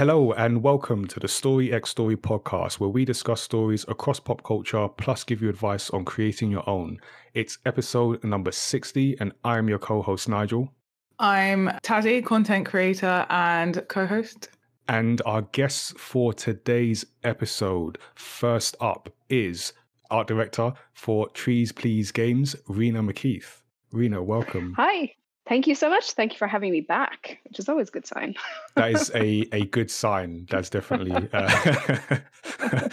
Hello and welcome to the Story X Story podcast, where we discuss stories across pop culture plus give you advice on creating your own. It's episode number 60, and I'm your co host, Nigel. I'm Tazzy, content creator and co host. And our guest for today's episode, first up, is art director for Trees Please Games, Rena McKeith. Rena, welcome. Hi. Thank you so much. Thank you for having me back, which is always a good sign. that is a, a good sign. That's definitely uh,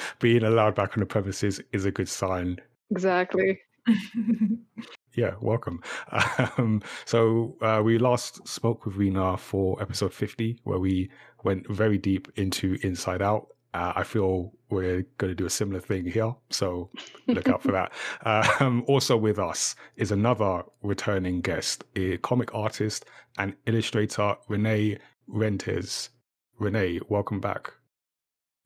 being allowed back on the premises is a good sign. Exactly. yeah, welcome. Um, so uh, we last spoke with Rena for episode 50, where we went very deep into Inside Out. Uh, I feel we're going to do a similar thing here, so look out for that. Um, also with us is another returning guest, a comic artist and illustrator, Renee Rentes. Renee, welcome back.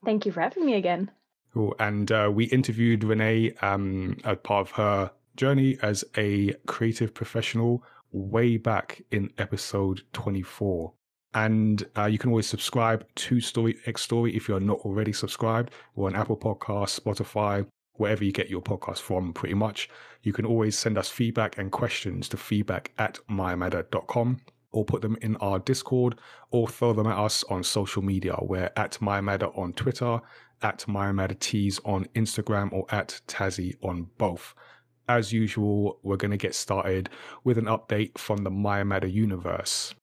Thank you for having me again. Cool. And uh, we interviewed Renee um, as part of her journey as a creative professional way back in episode 24. And uh, you can always subscribe to Story X Story if you're not already subscribed. We're on Apple Podcasts, Spotify, wherever you get your podcast from, pretty much. You can always send us feedback and questions to feedback at mymadder.com or put them in our Discord or throw them at us on social media. We're at mymadder on Twitter, at mymaddertees on Instagram, or at Tazzy on both. As usual, we're going to get started with an update from the MyMadder universe.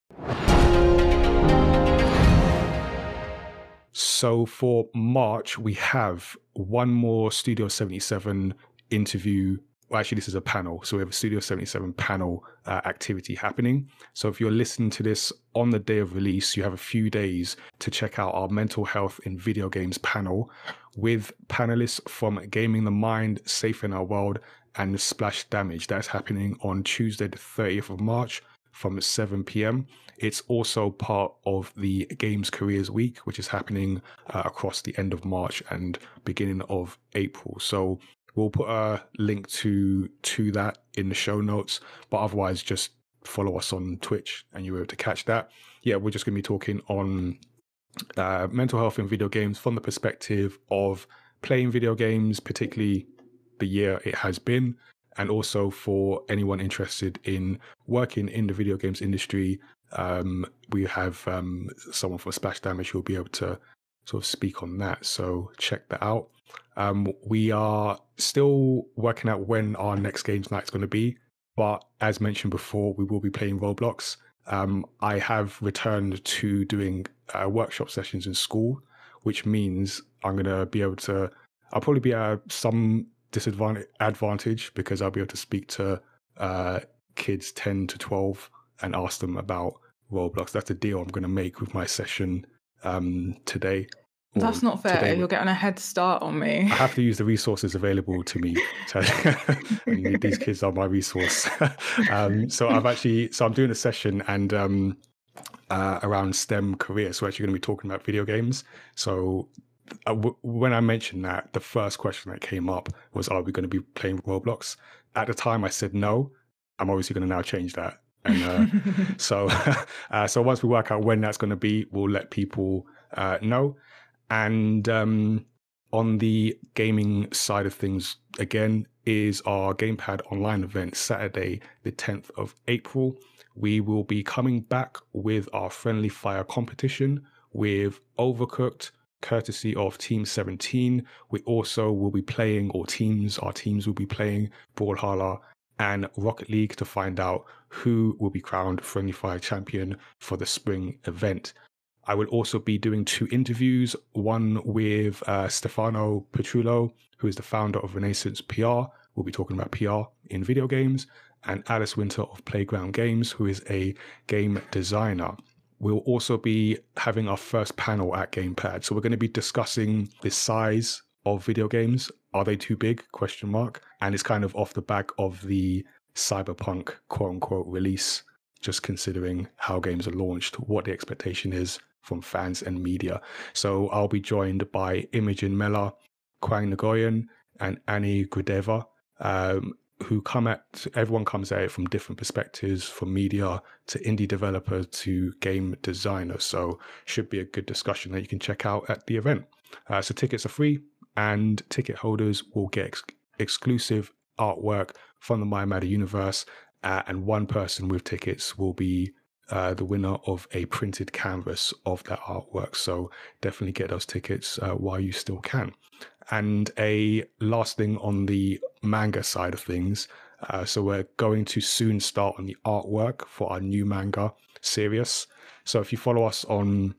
So for March, we have one more Studio 77 interview. Well, actually, this is a panel. So we have a Studio 77 panel uh, activity happening. So if you're listening to this on the day of release, you have a few days to check out our mental health in video games panel with panelists from Gaming the Mind, Safe in Our World, and Splash Damage. That's happening on Tuesday, the 30th of March from 7 p.m. It's also part of the Games Careers Week, which is happening uh, across the end of March and beginning of April. So we'll put a link to to that in the show notes, but otherwise just follow us on Twitch and you're able to catch that. Yeah, we're just going to be talking on uh, mental health in video games from the perspective of playing video games, particularly the year it has been, and also for anyone interested in working in the video games industry um, we have um, someone from Splash Damage who will be able to sort of speak on that. So check that out. Um, we are still working out when our next games night is going to be, but as mentioned before, we will be playing Roblox. Um, I have returned to doing uh, workshop sessions in school, which means I'm going to be able to. I'll probably be at some disadvantage advantage because I'll be able to speak to uh, kids 10 to 12 and ask them about Roblox. That's the deal I'm going to make with my session um, today. That's not fair. Today. You're getting a head start on me. I have to use the resources available to me. So these kids are my resource. um, so I've actually, so I'm doing a session and um, uh, around STEM careers. So we're actually going to be talking about video games. So uh, when I mentioned that, the first question that came up was, "Are we going to be playing Roblox?" At the time, I said no. I'm obviously going to now change that and uh, so, uh, so once we work out when that's going to be, we'll let people uh, know. And um, on the gaming side of things, again, is our Gamepad online event Saturday, the 10th of April. We will be coming back with our friendly fire competition with Overcooked, courtesy of Team 17. We also will be playing, or teams, our teams will be playing Brawlhalla and Rocket League to find out who will be crowned Friendly Fire champion for the spring event. I will also be doing two interviews, one with uh, Stefano Petrullo, who is the founder of Renaissance PR. We'll be talking about PR in video games, and Alice Winter of Playground Games, who is a game designer. We'll also be having our first panel at Gamepad. So we're going to be discussing the size of video games. Are they too big? Question mark. And it's kind of off the back of the cyberpunk quote unquote release, just considering how games are launched, what the expectation is from fans and media. So I'll be joined by Imogen Mela, Kwang Nagoyan, and Annie Grudeva. Um, who come at everyone comes at it from different perspectives, from media to indie developer to game designer. So should be a good discussion that you can check out at the event. Uh, so tickets are free, and ticket holders will get ex- exclusive artwork from the My Matter universe, uh, and one person with tickets will be uh, the winner of a printed canvas of that artwork. So definitely get those tickets uh, while you still can. And a last thing on the manga side of things. Uh, so we're going to soon start on the artwork for our new manga, Sirius. So if you follow us on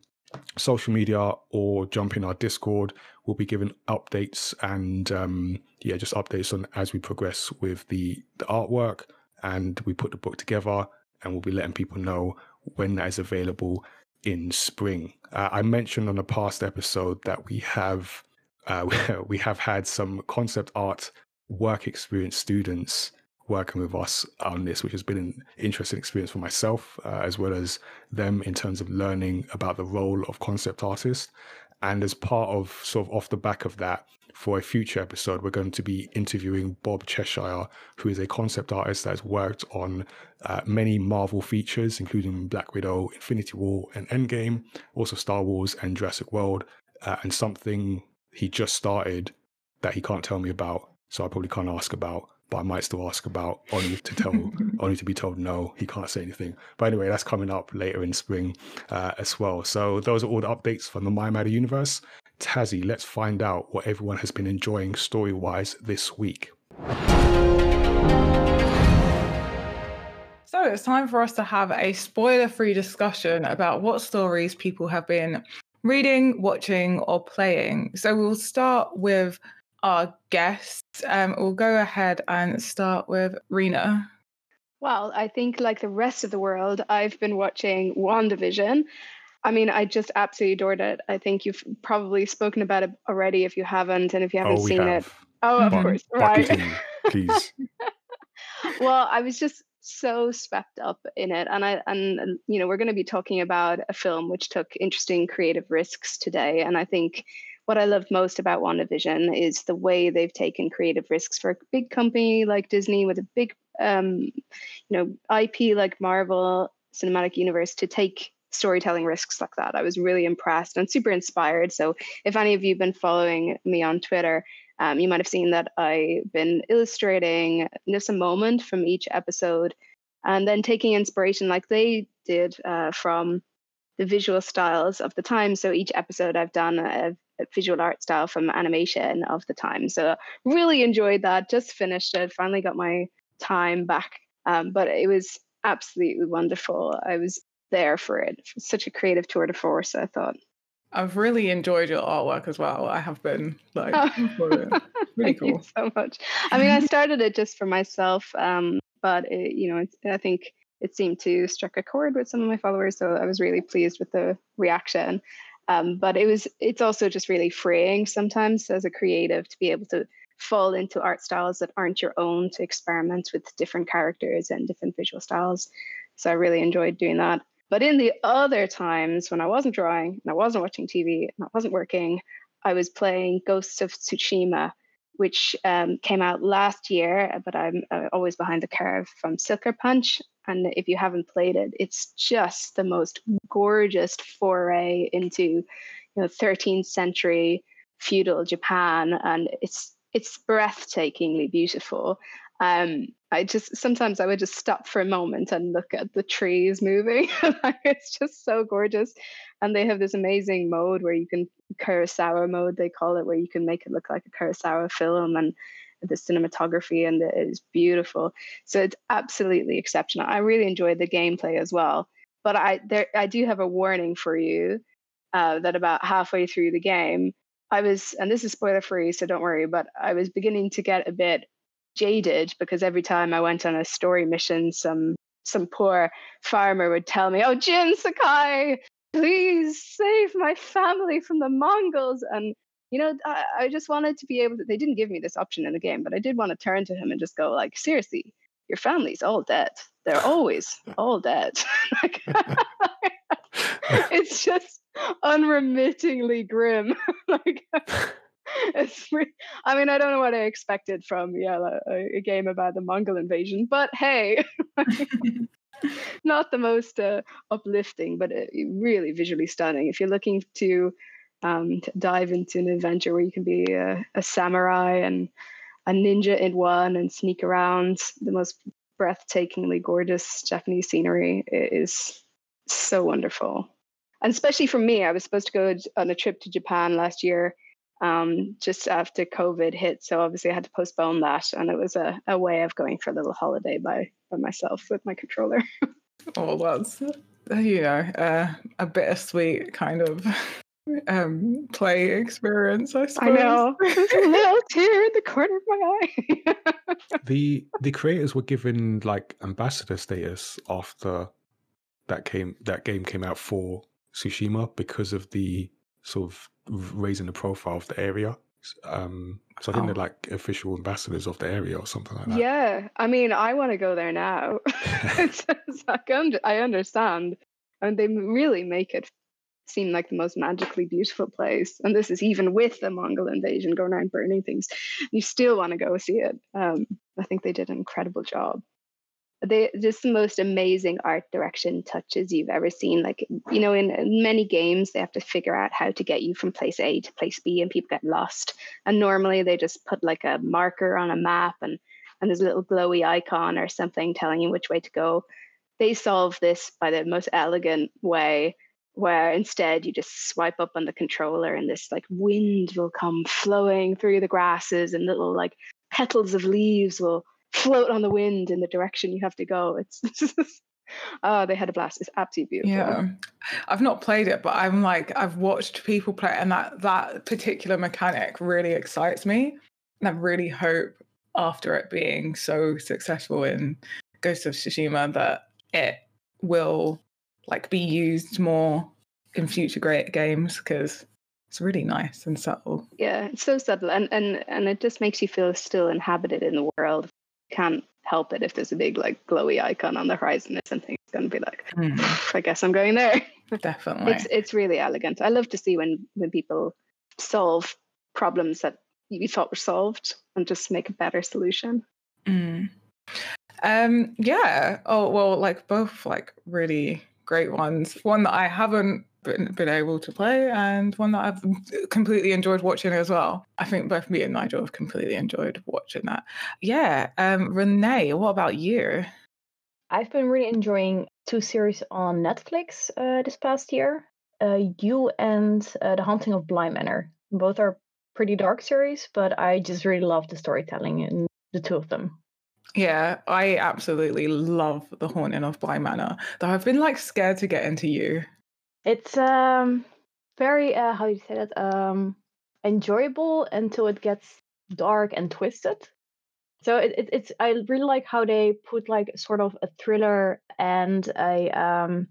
social media or jump in our Discord, we'll be giving updates and um, yeah, just updates on as we progress with the the artwork and we put the book together and we'll be letting people know when that is available in spring. Uh, I mentioned on a past episode that we have uh, we have had some concept art work experience students working with us on this, which has been an interesting experience for myself uh, as well as them in terms of learning about the role of concept artist. And as part of sort of off the back of that, for a future episode, we're going to be interviewing Bob Cheshire, who is a concept artist that has worked on uh, many Marvel features, including Black Widow, Infinity War, and Endgame, also Star Wars and Jurassic World, uh, and something he just started that he can't tell me about, so I probably can't ask about. But I might still ask about only to tell, only to be told no. He can't say anything. But anyway, that's coming up later in spring uh, as well. So those are all the updates from the My Matter universe. Tazzy, let's find out what everyone has been enjoying story wise this week. So it's time for us to have a spoiler free discussion about what stories people have been reading, watching, or playing. So we'll start with our guests. Um, we'll go ahead and start with Rena. Well, I think like the rest of the world, I've been watching WandaVision I mean, I just absolutely adored it. I think you've probably spoken about it already if you haven't, and if you haven't oh, seen have. it. Oh, of course. Right. please. well, I was just so swept up in it. And I and you know, we're going to be talking about a film which took interesting creative risks today. And I think what I love most about WandaVision is the way they've taken creative risks for a big company like Disney with a big um, you know, IP like Marvel Cinematic Universe to take storytelling risks like that. I was really impressed and super inspired. So, if any of you have been following me on Twitter, um, you might have seen that I've been illustrating just a moment from each episode and then taking inspiration like they did uh, from the visual styles of the time. So, each episode I've done a, a visual art style from animation of the time. So, really enjoyed that. Just finished it, finally got my time back. Um, but it was absolutely wonderful. I was there for it. such a creative tour de force, I thought. I've really enjoyed your artwork as well. I have been like oh. really Thank you so much. I mean, I started it just for myself, um, but it, you know, I think it seemed to struck a chord with some of my followers, so I was really pleased with the reaction. Um, but it was it's also just really freeing sometimes as a creative to be able to fall into art styles that aren't your own to experiment with different characters and different visual styles. So I really enjoyed doing that. But in the other times when I wasn't drawing and I wasn't watching TV and I wasn't working, I was playing Ghosts of Tsushima, which um, came out last year, but I'm uh, always behind the curve from Sucker Punch. And if you haven't played it, it's just the most gorgeous foray into you know 13th century feudal Japan, and it's it's breathtakingly beautiful. Um, I just sometimes I would just stop for a moment and look at the trees moving. it's just so gorgeous. And they have this amazing mode where you can Kurosawa mode, they call it, where you can make it look like a Kurosawa film and the cinematography and it is beautiful. So it's absolutely exceptional. I really enjoyed the gameplay as well. But I there I do have a warning for you uh, that about halfway through the game, I was, and this is spoiler free, so don't worry, but I was beginning to get a bit jaded because every time I went on a story mission, some some poor farmer would tell me, "Oh, Jin Sakai, please save my family from the Mongols." And you know, I, I just wanted to be able to. They didn't give me this option in the game, but I did want to turn to him and just go, like, seriously, your family's all dead. They're always all dead. it's just unremittingly grim. like it's re- I mean, I don't know what I expected from yeah a, a game about the Mongol invasion, but hey, not the most uh, uplifting, but uh, really visually stunning. If you're looking to, um, to dive into an adventure where you can be a, a samurai and a ninja in one and sneak around the most breathtakingly gorgeous Japanese scenery is so wonderful. And especially for me, I was supposed to go on a trip to Japan last year um, just after COVID hit. So obviously I had to postpone that. And it was a, a way of going for a little holiday by, by myself with my controller. oh, that's, you know, uh, a bittersweet kind of um, play experience, I suppose. I know. There's a little tear in the corner of my eye. the the creators were given like ambassador status after that came that game came out for Tsushima because of the sort of raising the profile of the area. Um, so I think oh. they're like official ambassadors of the area or something like that. Yeah, I mean, I want to go there now. it's, it's like, I understand, and they really make it seem like the most magically beautiful place. And this is even with the Mongol invasion going around burning things. You still want to go see it. Um, I think they did an incredible job they just the most amazing art direction touches you've ever seen. Like you know in, many games they have to figure out how to get you from place a to place b and people get lost. And normally they just put like a marker on a map and and there's a little glowy icon or something telling you which way to go. They solve this by the most elegant way where instead you just swipe up on the controller and this like wind will come flowing through the grasses and little like petals of leaves will float on the wind in the direction you have to go. It's oh, they had a blast. It's absolutely beautiful. Yeah, I've not played it, but I'm like I've watched people play, and that that particular mechanic really excites me. And I really hope after it being so successful in Ghost of Tsushima that it will like be used more in future great games because it's really nice and subtle. Yeah, it's so subtle and and and it just makes you feel still inhabited in the world can't help it if there's a big like glowy icon on the horizon or something it's going to be like mm. i guess i'm going there. Definitely. It's it's really elegant. I love to see when when people solve problems that you thought were solved and just make a better solution. Mm. um yeah. Oh well like both like really great ones. One that i haven't been, been able to play and one that I've completely enjoyed watching as well. I think both me and Nigel have completely enjoyed watching that. Yeah. Um, Renee, what about you? I've been really enjoying two series on Netflix uh, this past year. Uh, you and uh, The Haunting of Bly Manor. Both are pretty dark series, but I just really love the storytelling in the two of them. Yeah, I absolutely love The Haunting of Bly Manor. Though I've been like scared to get into you. It's um very uh, how do you say that um enjoyable until it gets dark and twisted. So it, it, it's I really like how they put like sort of a thriller and a um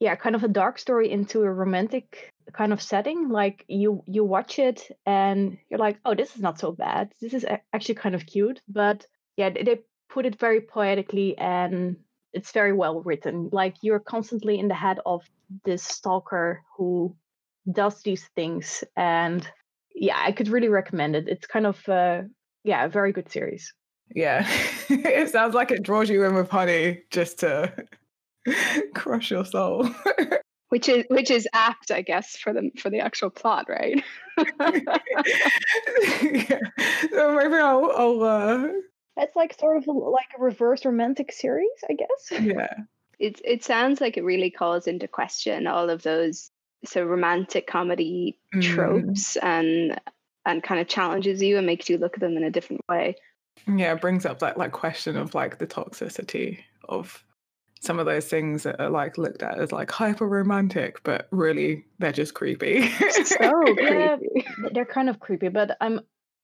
yeah kind of a dark story into a romantic kind of setting. Like you you watch it and you're like oh this is not so bad. This is actually kind of cute. But yeah they put it very poetically and it's very well written. Like you're constantly in the head of this stalker who does these things, and yeah, I could really recommend it. It's kind of uh, yeah, a very good series. Yeah, it sounds like it draws you in with honey just to crush your soul. which is which is apt, I guess, for the for the actual plot, right? yeah. So maybe I'll, I'll uh, it's like sort of like a reverse romantic series, I guess. Yeah. It it sounds like it really calls into question all of those so romantic comedy mm. tropes and and kind of challenges you and makes you look at them in a different way. Yeah, it brings up that like question of like the toxicity of some of those things that are like looked at as like hyper romantic, but really they're just creepy. so creepy. Yeah, they're kind of creepy, but I'm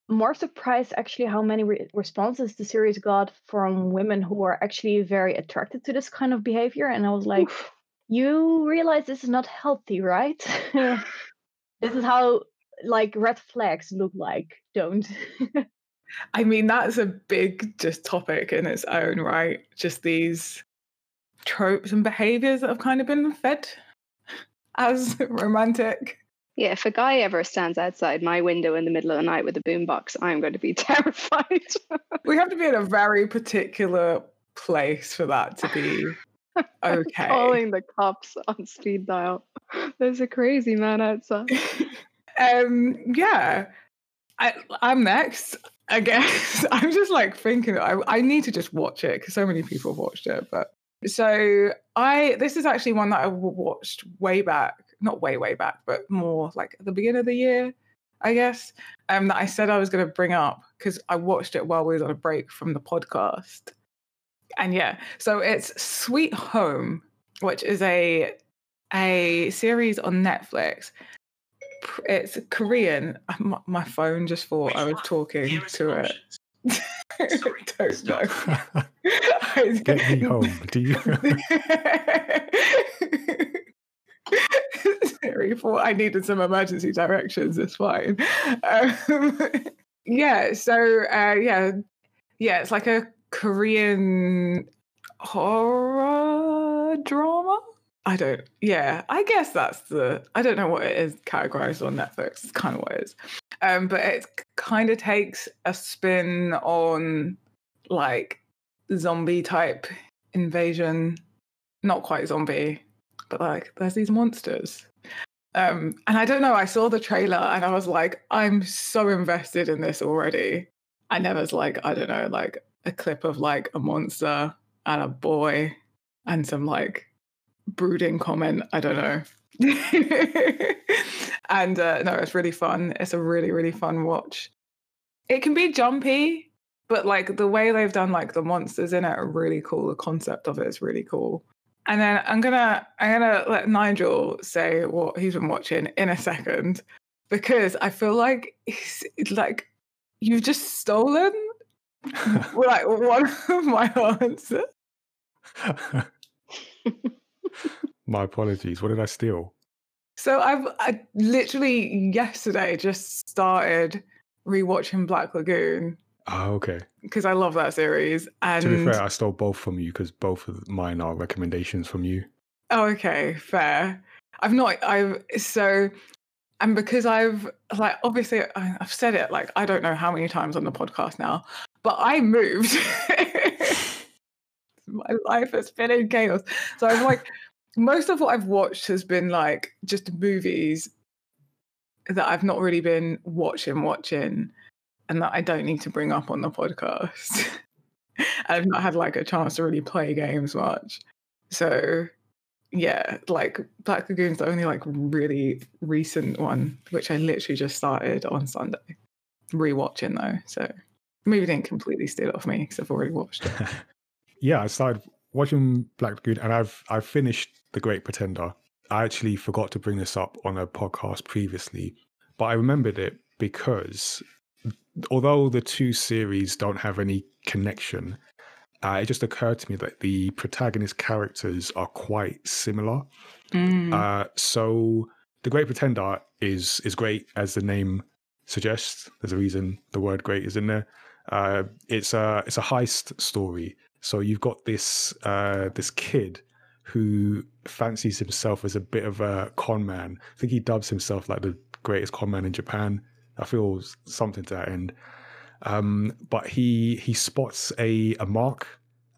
more surprised actually how many re- responses the series got from women who are actually very attracted to this kind of behavior and i was like Oof. you realize this is not healthy right? This is how like red flags look like don't i mean that's a big just topic in its own right? Just these tropes and behaviors that have kind of been fed as romantic Yeah, if a guy ever stands outside my window in the middle of the night with a boombox, I'm going to be terrified. we have to be in a very particular place for that to be okay. Calling the cops on speed dial. There's a crazy man outside. um, yeah, I, I'm next. I guess I'm just like thinking. I, I need to just watch it because so many people have watched it. But so I this is actually one that I watched way back, not way way back, but more like at the beginning of the year, I guess. Um, that I said I was going to bring up because I watched it while we were on a break from the podcast. And yeah, so it's Sweet Home, which is a a series on Netflix. It's Korean. My phone just thought I was talking to it. don't know. Get me home. Do you? Thought I needed some emergency directions. It's fine. Um, yeah. So uh, yeah, yeah. It's like a Korean horror drama. I don't. Yeah, I guess that's the. I don't know what it is categorized on Netflix. It's kind of what it is. Um, but it kind of takes a spin on like zombie type invasion. Not quite zombie, but like there's these monsters. Um, and I don't know. I saw the trailer and I was like, I'm so invested in this already. And there was like, I don't know, like a clip of like a monster and a boy and some like brooding comment. I don't know. and uh, no, it's really fun. It's a really, really fun watch. It can be jumpy, but like the way they've done like the monsters in it are really cool. The concept of it is really cool. And then I'm gonna I'm gonna let Nigel say what he's been watching in a second because I feel like he's like you've just stolen like one of my answers. my apologies. What did I steal? So I've I literally yesterday just started rewatching Black Lagoon. Oh, okay. Because I love that series. And to be fair, I stole both from you because both of mine are recommendations from you. Oh, okay, fair. I've not. I've so, and because I've like obviously I've said it like I don't know how many times on the podcast now, but I moved. My life has been in chaos. So I'm like, most of what I've watched has been like just movies that I've not really been watching, watching, and that I don't need to bring up on the podcast. I've not had like a chance to really play games much. So yeah, like Black Lagoon's the only like really recent one, which I literally just started on Sunday. Rewatching though, so maybe didn't completely steal off me because I've already watched it. yeah, I started watching Black Lagoon and I've I've finished The Great Pretender. I actually forgot to bring this up on a podcast previously, but I remembered it because although the two series don't have any connection, uh, it just occurred to me that the protagonist characters are quite similar. Mm. Uh, so The Great Pretender is is great as the name suggests. There's a reason the word "great" is in there. Uh, it's a it's a heist story. So you've got this uh, this kid who fancies himself as a bit of a con man. I think he dubs himself like the greatest con man in Japan. I feel something to that end. Um, but he he spots a a mark.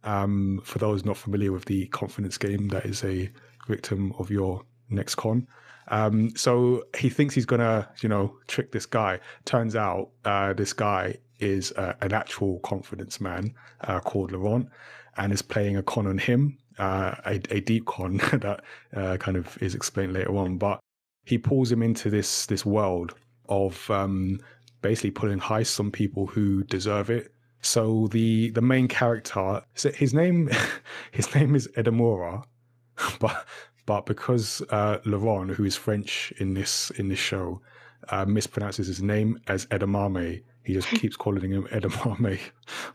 Um, for those not familiar with the confidence game, that is a victim of your next con. Um, so he thinks he's gonna, you know, trick this guy. Turns out uh, this guy is uh, an actual confidence man uh, called Laurent and is playing a con on him, uh, a, a, deep con that uh, kind of is explained later on. But he pulls him into this this world of um, basically pulling heists on people who deserve it. So the the main character, his name his name is Edamura, but but because uh, Laurent, who is French in this in this show, uh, mispronounces his name as Edamame, he just keeps calling him Edamame,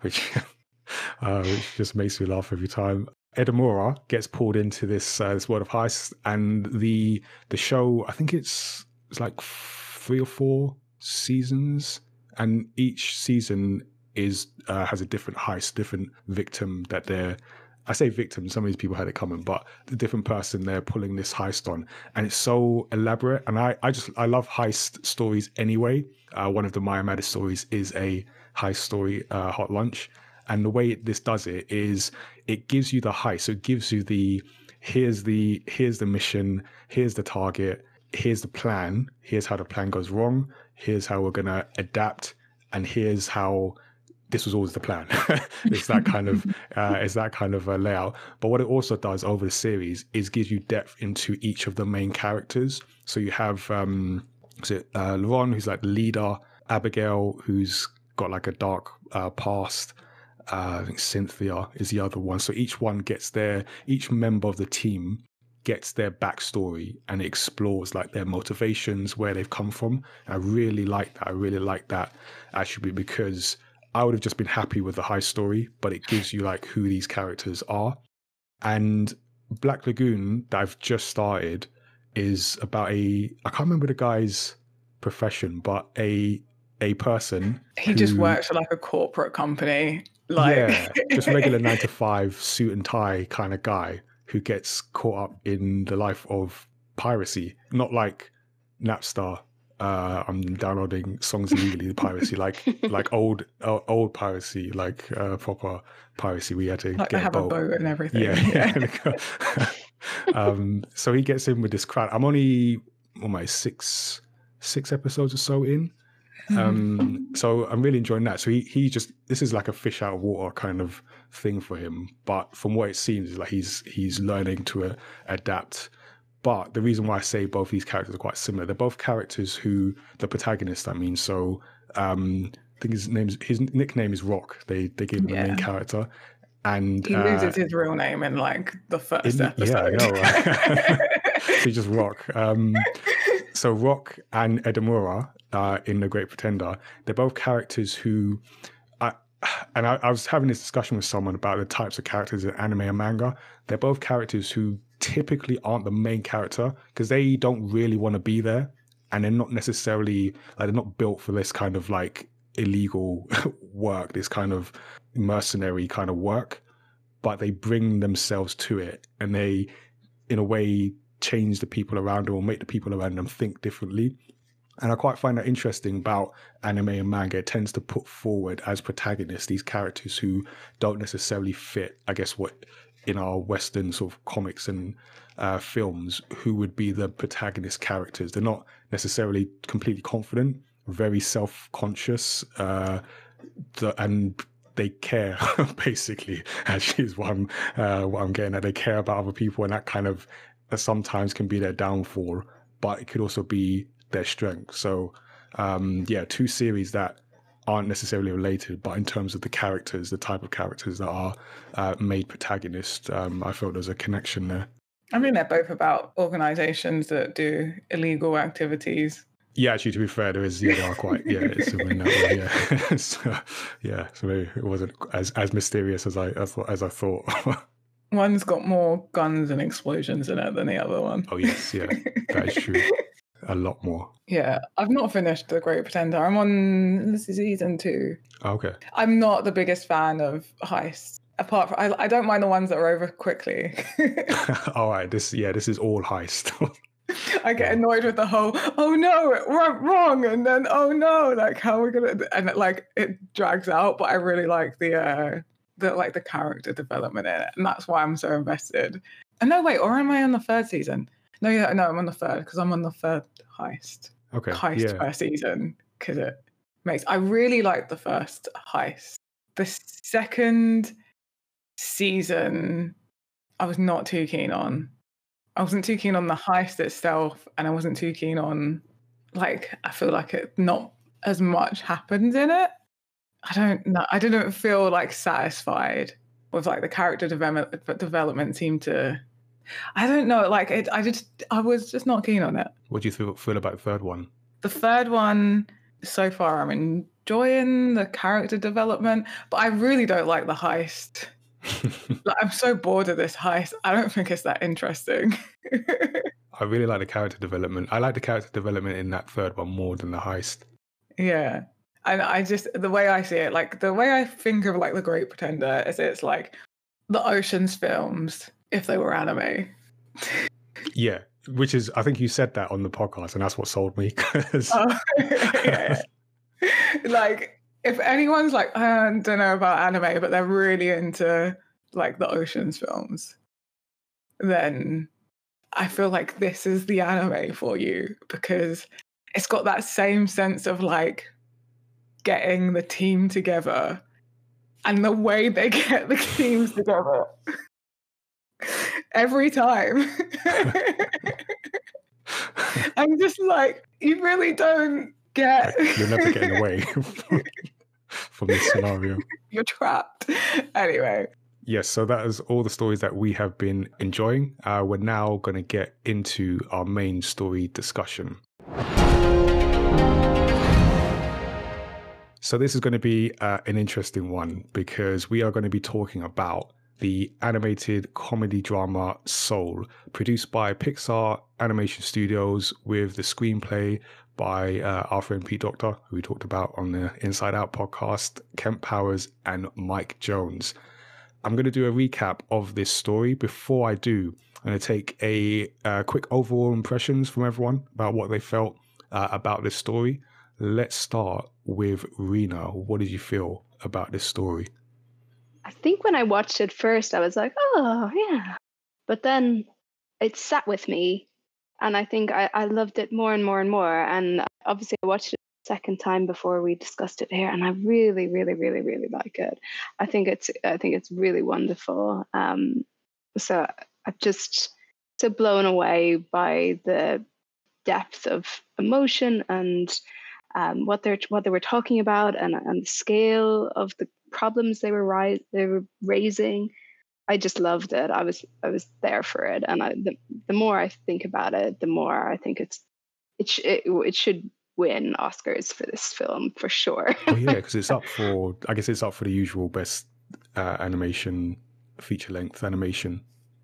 which uh, which just makes me laugh every time. Edamura gets pulled into this uh, this world of heists, and the the show I think it's it's like three or four seasons, and each season is uh, has a different heist, different victim that they're I say victim, some of these people had it coming, but the different person they're pulling this heist on. And it's so elaborate. And I, I just, I love heist stories anyway. Uh, one of the Maya Maddis stories is a heist story, uh, Hot Lunch. And the way this does it is it gives you the heist. So it gives you the, here's the, here's the mission, here's the target, here's the plan, here's how the plan goes wrong, here's how we're going to adapt, and here's how this was always the plan. it's that kind of uh, it's that kind of a layout. But what it also does over the series is gives you depth into each of the main characters. So you have um, is it uh, Laurent, who's like the leader, Abigail, who's got like a dark uh, past. Uh, I think Cynthia is the other one. So each one gets their each member of the team gets their backstory and explores like their motivations, where they've come from. I really like that. I really like that attribute because I would have just been happy with the high story, but it gives you like who these characters are. And Black Lagoon that I've just started is about a I can't remember the guy's profession, but a a person. He who, just works for like a corporate company. Like Yeah, just regular nine to five suit and tie kind of guy who gets caught up in the life of piracy. Not like Napster uh, I'm downloading songs illegally, the piracy, like like old uh, old piracy, like uh, proper piracy. We had to like get have a boat. a boat and everything. Yeah, yeah. um, so he gets in with this crowd. I'm only almost six six episodes or so in. Um, so I'm really enjoying that. So he he just this is like a fish out of water kind of thing for him. But from what it seems, like he's he's learning to uh, adapt but the reason why I say both these characters are quite similar, they're both characters who the protagonist. I mean, so um, I think his name's his nickname is Rock. They they gave him yeah. the main character, and he uh, loses his real name in like the first in, episode. Yeah, I know. Right? so just Rock. Um, so Rock and Edamura uh, in The Great Pretender, they're both characters who. and I, I was having this discussion with someone about the types of characters in anime and manga. They're both characters who typically aren't the main character because they don't really want to be there and they're not necessarily like they're not built for this kind of like illegal work this kind of mercenary kind of work but they bring themselves to it and they in a way change the people around them or make the people around them think differently and I quite find that interesting about anime and manga. It tends to put forward as protagonists these characters who don't necessarily fit, I guess, what in our Western sort of comics and uh, films who would be the protagonist characters. They're not necessarily completely confident, very self conscious, uh, the, and they care basically. Actually, is what I'm uh, what I'm getting at. They care about other people, and that kind of uh, sometimes can be their downfall, but it could also be their strength. So, um, yeah, two series that aren't necessarily related, but in terms of the characters, the type of characters that are uh, made protagonists, um, I felt there's a connection there. I mean, they're both about organizations that do illegal activities. Yeah, actually, to be fair, there is, yeah, they are quite, yeah, it's in that way, yeah. so, yeah, so maybe it wasn't as, as mysterious as I, as, as I thought. One's got more guns and explosions in it than the other one. Oh, yes, yeah, that is true a lot more. Yeah, I've not finished The Great Pretender. I'm on this is season two. Oh, okay. I'm not the biggest fan of heists. Apart from, I, I don't mind the ones that are over quickly. all right, this yeah, this is all heist. I get annoyed with the whole oh no it went wrong and then oh no like how are we gonna and it, like it drags out but I really like the uh the like the character development in it and that's why I'm so invested. And no wait, or am I on the third season? No, yeah, no, I'm on the third because I'm on the third heist. Okay. Heist yeah. per season because it makes. I really like the first heist. The second season, I was not too keen on. I wasn't too keen on the heist itself, and I wasn't too keen on like I feel like it not as much happens in it. I don't know. I didn't feel like satisfied with like the character development. Development seemed to I don't know. Like, it, I just, I was just not keen on it. What do you feel, feel about the third one? The third one, so far, I'm enjoying the character development, but I really don't like the heist. like, I'm so bored of this heist. I don't think it's that interesting. I really like the character development. I like the character development in that third one more than the heist. Yeah. And I just, the way I see it, like the way I think of like The Great Pretender is it's like the Ocean's films if they were anime. Yeah, which is I think you said that on the podcast, and that's what sold me. 'cause- Oh, yeah. like if anyone's like uh, I don't know about anime, but they're really into like the Ocean's films, then I feel like this is the anime for you because it's got that same sense of like getting the team together and the way they get the teams together every time. I'm just like, you really don't get. you're never getting away from, from this scenario. You're trapped. Anyway, Yes, so that is all the stories that we have been enjoying. Uh, we're now going to get into our main story discussion. So, this is going to be uh, an interesting one because we are going to be talking about the animated comedy drama Soul, produced by Pixar Animation Studios with the screenplay by uh, our friend Pete Docter, who we talked about on the Inside Out podcast, Kemp Powers, and Mike Jones. I'm going to do a recap of this story. Before I do, I'm going to take a uh, quick overall impressions from everyone about what they felt uh, about this story. Let's start with Rena. What did you feel about this story? I think when I watched it first, I was like, oh, yeah. But then it sat with me. And I think I, I loved it more and more and more. And obviously, I watched it second time before we discussed it here. And I really, really, really, really like it. I think it's I think it's really wonderful. Um, so I'm just so blown away by the depth of emotion and um, what they're what they were talking about and, and the scale of the problems they were ri- they were raising. I just loved it. I was I was there for it, and I, the the more I think about it, the more I think it's it sh- it, it should win Oscars for this film for sure. Oh yeah, because it's up for I guess it's up for the usual best uh, animation feature length animation.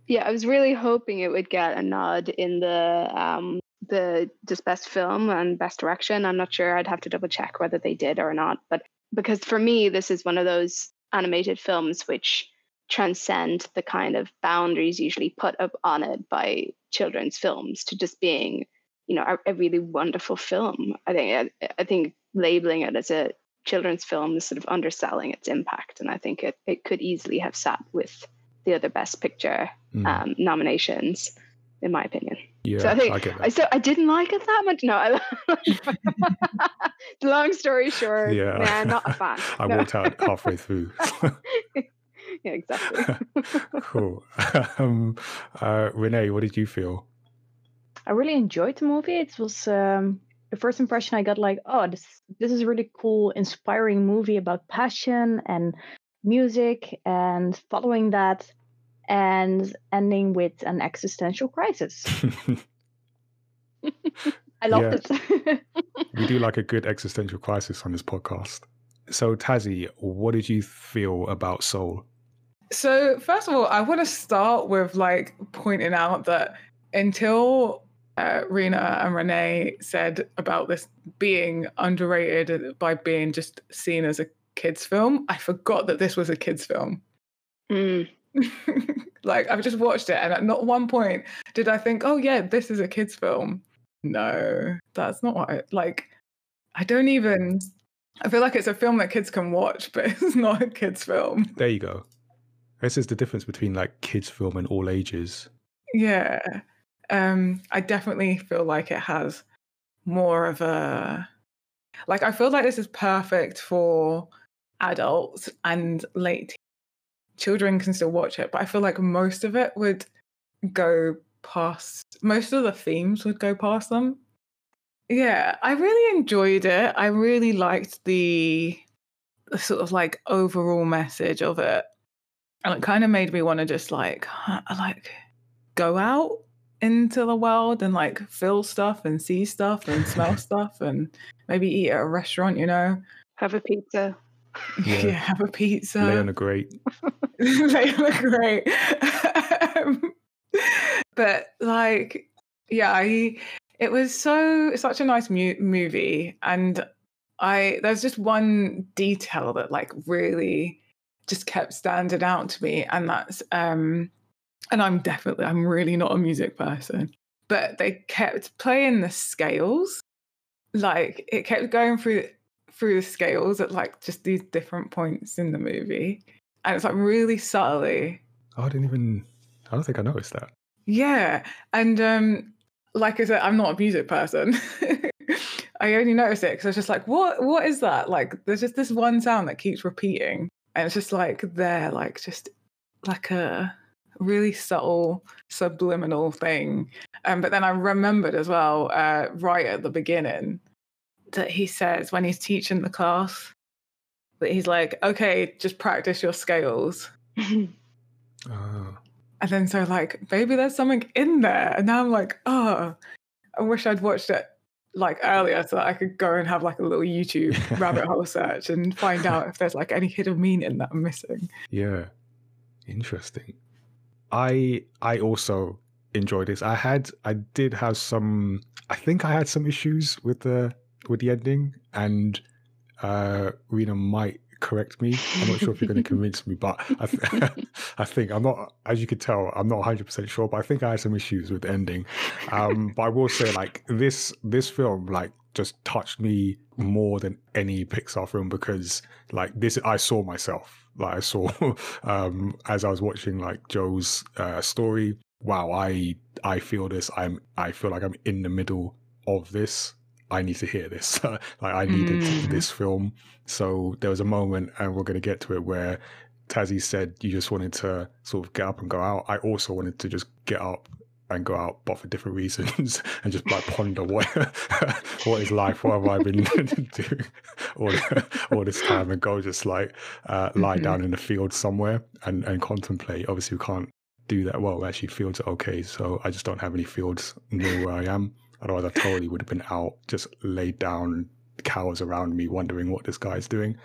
yeah, I was really hoping it would get a nod in the um the just best film and best direction. I'm not sure. I'd have to double check whether they did or not. But because for me, this is one of those animated films which transcend the kind of boundaries usually put up on it by children's films to just being, you know, a, a really wonderful film. I think I, I think labeling it as a children's film is sort of underselling its impact, and I think it it could easily have sat with the other best picture Mm. um, nominations, in my opinion. yeah, so I think I I so I didn't like it that much. No, I, long story short, Yeah. nah, not a fan. I No. walked out halfway through. yeah, exactly. cool. Um, uh, Renee, what did you feel? I really enjoyed the movie. It was um, the first impression I got like, oh, this this is a really cool, inspiring movie about passion and music and following that and ending with an existential crisis. I loved it. we do like a good existential crisis on this podcast. So, Tazzy, what did you feel about Soul? So first of all, I want to start with like pointing out that until uh, Rena and Renee said about this being underrated by being just seen as a kids film, I forgot that this was a kids film. Mm. like I've just watched it, and at not one point did I think, "Oh yeah, this is a kids film." No, that's not what. I, like, I don't even. I feel like it's a film that kids can watch, but it's not a kids film. There you go. This is the difference between like kids' film and all ages. Yeah. Um, I definitely feel like it has more of a like I feel like this is perfect for adults and late children can still watch it, but I feel like most of it would go past most of the themes would go past them. Yeah, I really enjoyed it. I really liked the, the sort of like overall message of it. And it kind of made me want to just like like go out into the world and like feel stuff and see stuff and smell stuff and maybe eat at a restaurant, you know. Have a pizza. Yeah. Yeah, have a pizza. Lay on a grate. they look great. Um, but like, yeah, I, it was so such a nice mu- movie, and I there's just one detail that like really just kept standing out to me. And that's, um, and I'm definitely, I'm really not a music person, but they kept playing the scales. Like it kept going through through the scales at like just these different points in the movie. And it's like really subtly. Oh, I didn't even I don't think I noticed that. Yeah. And um like I said, I'm not a music person. I only noticed it because I was just like, what what is that? Like there's just this one sound that keeps repeating. And it's just like there, like just like a really subtle subliminal thing. Um, but then I remembered as well, uh, right at the beginning, that he says when he's teaching the class that he's like, okay, just practice your scales. Uh, And then so like maybe there's something in there. And now I'm like, oh, I wish I'd watched it like earlier so that I could go and have like a little YouTube rabbit hole search and find out if there's like any hidden meaning that I'm missing. yeah. Interesting. I I also enjoyed this. I had I did have some I think I had some issues with the with the ending and uh Rena might correct me. I'm not sure if you're going to convince me, but I, th- I think I'm not, as you could tell, I'm not 100% sure, but I think I had some issues with the ending. Um, but I will say, like, this this film, like, just touched me more than any Pixar film because, like, this, I saw myself. Like, I saw, um, as I was watching, like, Joe's uh, story, wow, I I feel this. I'm I feel like I'm in the middle of this. I need to hear this. like I needed Mm. this film. So there was a moment, and we're going to get to it, where Tazzy said you just wanted to sort of get up and go out. I also wanted to just get up and go out, but for different reasons, and just like ponder what what is life, what have I been doing all, all this time, and go just like uh, lie Mhm. down in a field somewhere and and contemplate. Obviously, we can't do that well. Actually, fields are okay, so I just don't have any fields near where I am. Otherwise, I totally would have been out, just laid down, cows around me, wondering what this guy's doing.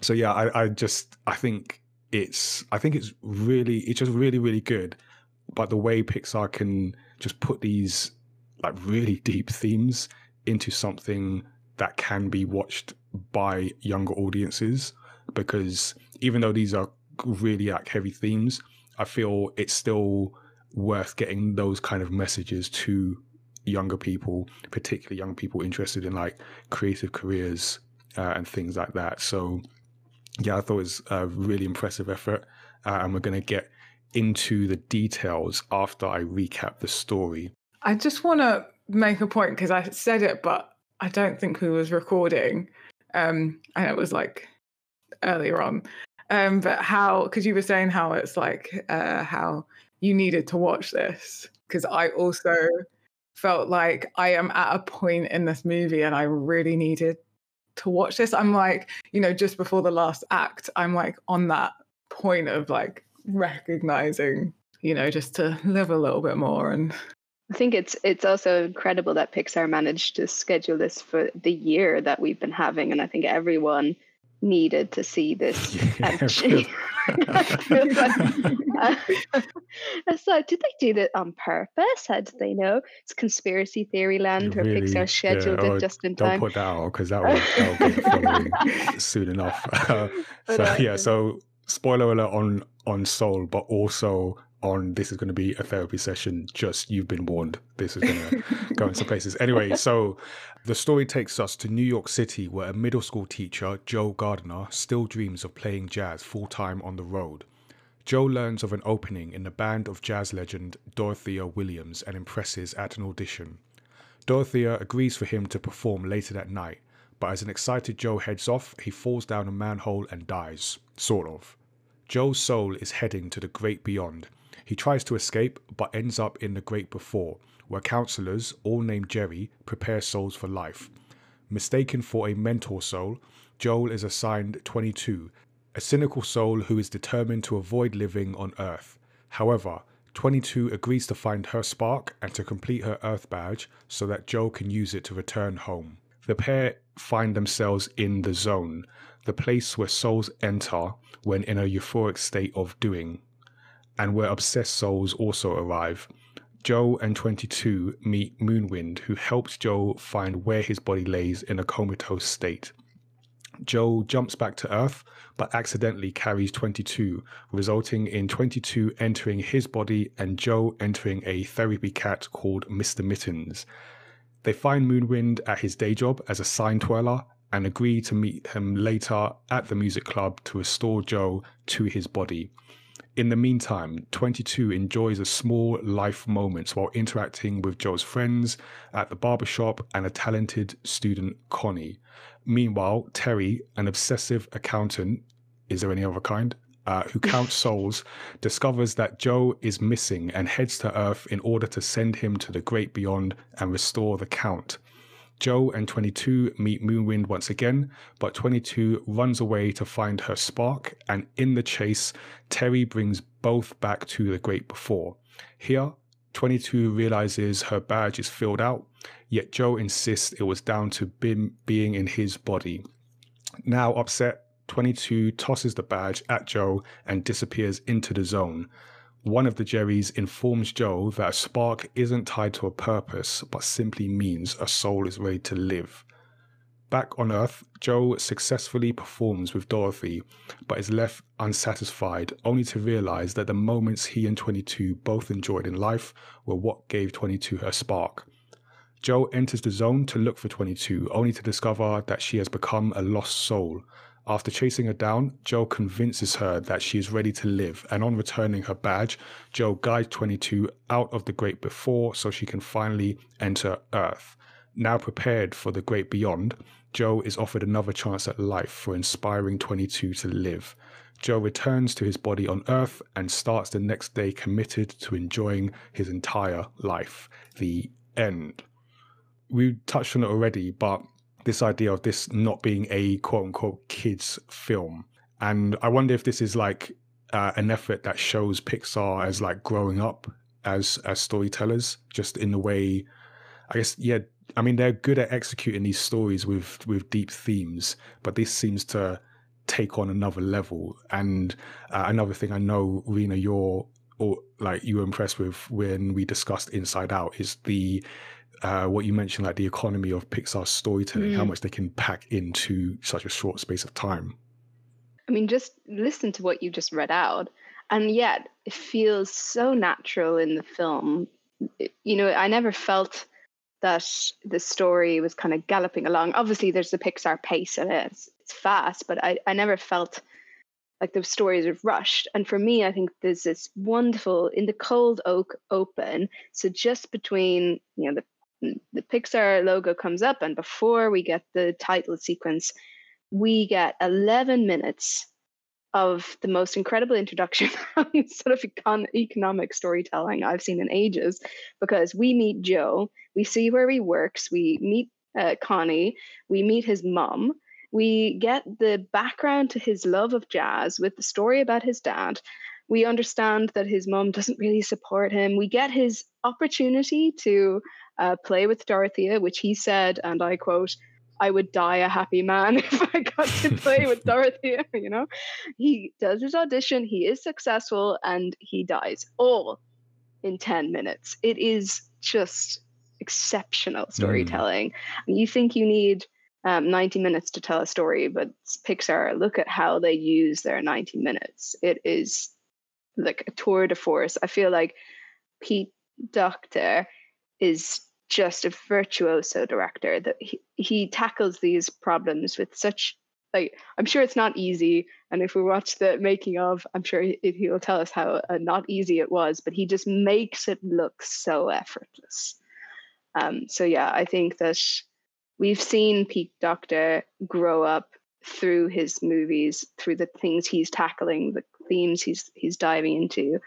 So yeah, I, I just I think it's I think it's really it's just really really good. But the way Pixar can just put these like really deep themes into something that can be watched by younger audiences, because even though these are really like heavy themes, I feel it's still worth getting those kind of messages to younger people, particularly young people interested in like creative careers uh, and things like that. So, yeah, I thought it was a really impressive effort. Uh, and we're going to get into the details after I recap the story. I just want to make a point because I said it, but I don't think we was recording. Um, and it was like earlier on. Um, but how? Because you were saying how it's like uh, how you needed to watch this. Because I also felt like I am at a point in this movie, and I really needed to watch this. I'm like, you know, just before the last act, I'm like on that point of like recognizing, you know, just to live a little bit more and I think it's it's also incredible that Pixar managed to schedule this for the year that we've been having, and I think everyone needed to see this. Actually. I feel it's like, did they do that on purpose? How did they know? It's conspiracy theory land where Really? Pixar scheduled Yeah, oh, it just in Don't time. put that out because that will, that will get following soon enough. Uh, so uh, yeah, so spoiler alert on on Soul, but also on this is going to be a therapy session. Just you've been warned. This is going to go in some places. Anyway, so the story takes us to New York City, where a middle school teacher, Joe Gardner, still dreams of playing jazz full time on the road. Joe learns of an opening in the band of jazz legend Dorothea Williams and impresses at an audition. Dorothea agrees for him to perform later that night, but as an excited Joe heads off, he falls down a manhole and dies. Sort of. Joe's soul is heading to the great beyond. He tries to escape, but ends up in the great before, where counselors, all named Jerry, prepare souls for life. Mistaken for a mentor soul, Joe is assigned 22, a cynical soul who is determined to avoid living on Earth. However, 22 agrees to find her spark and to complete her Earth badge so that Joe can use it to return home. The pair find themselves in the zone, the place where souls enter when in a euphoric state of doing, and where obsessed souls also arrive. Joe and 22 meet Moonwind, who helps Joe find where his body lays in a comatose state. Joe jumps back to Earth, but accidentally carries 22, resulting in 22 entering his body and Joe entering a therapy cat called Mr. Mittens. They find Moonwind at his day job as a sign twirler and agree to meet him later at the music club to restore Joe to his body. In the meantime, 22 enjoys a small life moments while interacting with Joe's friends at the barbershop and a talented student, Connie. Meanwhile, Terry, an obsessive accountant, is there any other kind? Uh, who counts souls, discovers that Joe is missing and heads to Earth in order to send him to the great beyond and restore the Count. Joe and 22 meet Moonwind once again, but 22 runs away to find her spark, and in the chase, Terry brings both back to the Great Before. Here, 22 realizes her badge is filled out, yet Joe insists it was down to Bim being in his body. Now upset, 22 tosses the badge at Joe and disappears into the zone. One of the Jerrys informs Joe that a spark isn't tied to a purpose, but simply means a soul is ready to live. Back on Earth, Joe successfully performs with Dorothy, but is left unsatisfied, only to realize that the moments he and 22 both enjoyed in life were what gave 22 her spark. Joe enters the zone to look for 22, only to discover that she has become a lost soul, after chasing her down, Joe convinces her that she is ready to live, and on returning her badge, Joe guides 22 out of the great before so she can finally enter Earth. Now prepared for the great beyond, Joe is offered another chance at life for inspiring 22 to live. Joe returns to his body on Earth and starts the next day committed to enjoying his entire life. The end. We touched on it already, but this idea of this not being a quote unquote kids film. And I wonder if this is like uh, an effort that shows Pixar as like growing up as as storytellers, just in the way, I guess, yeah. I mean, they're good at executing these stories with with deep themes, but this seems to take on another level. And uh, another thing I know, Rena, you're or like you were impressed with when we discussed Inside Out is the uh, what you mentioned, like the economy of Pixar storytelling, mm. how much they can pack into such a short space of time. I mean, just listen to what you just read out, and yet it feels so natural in the film. You know, I never felt that the story was kind of galloping along. Obviously, there's the Pixar pace in it; it's, it's fast, but I, I never felt like the stories are rushed. And for me, I think there's this wonderful in the cold oak open. So just between you know the the Pixar logo comes up, and before we get the title sequence, we get 11 minutes of the most incredible introduction sort of econ- economic storytelling I've seen in ages because we meet Joe, we see where he works, we meet uh, Connie, we meet his mom, we get the background to his love of jazz with the story about his dad. We understand that his mom doesn't really support him. We get his opportunity to uh, play with Dorothea, which he said, and I quote, I would die a happy man if I got to play with Dorothea. You know, he does his audition, he is successful, and he dies all in 10 minutes. It is just exceptional mm. storytelling. Mm. You think you need um, 90 minutes to tell a story, but Pixar, look at how they use their 90 minutes. It is like a tour de force. I feel like Pete Docter is just a virtuoso director that he, he tackles these problems with such like i'm sure it's not easy and if we watch the making of i'm sure he, he'll tell us how uh, not easy it was but he just makes it look so effortless. Um, so yeah i think that we've seen pete Docter grow up through his movies through the things he's tackling the themes he's he's diving into.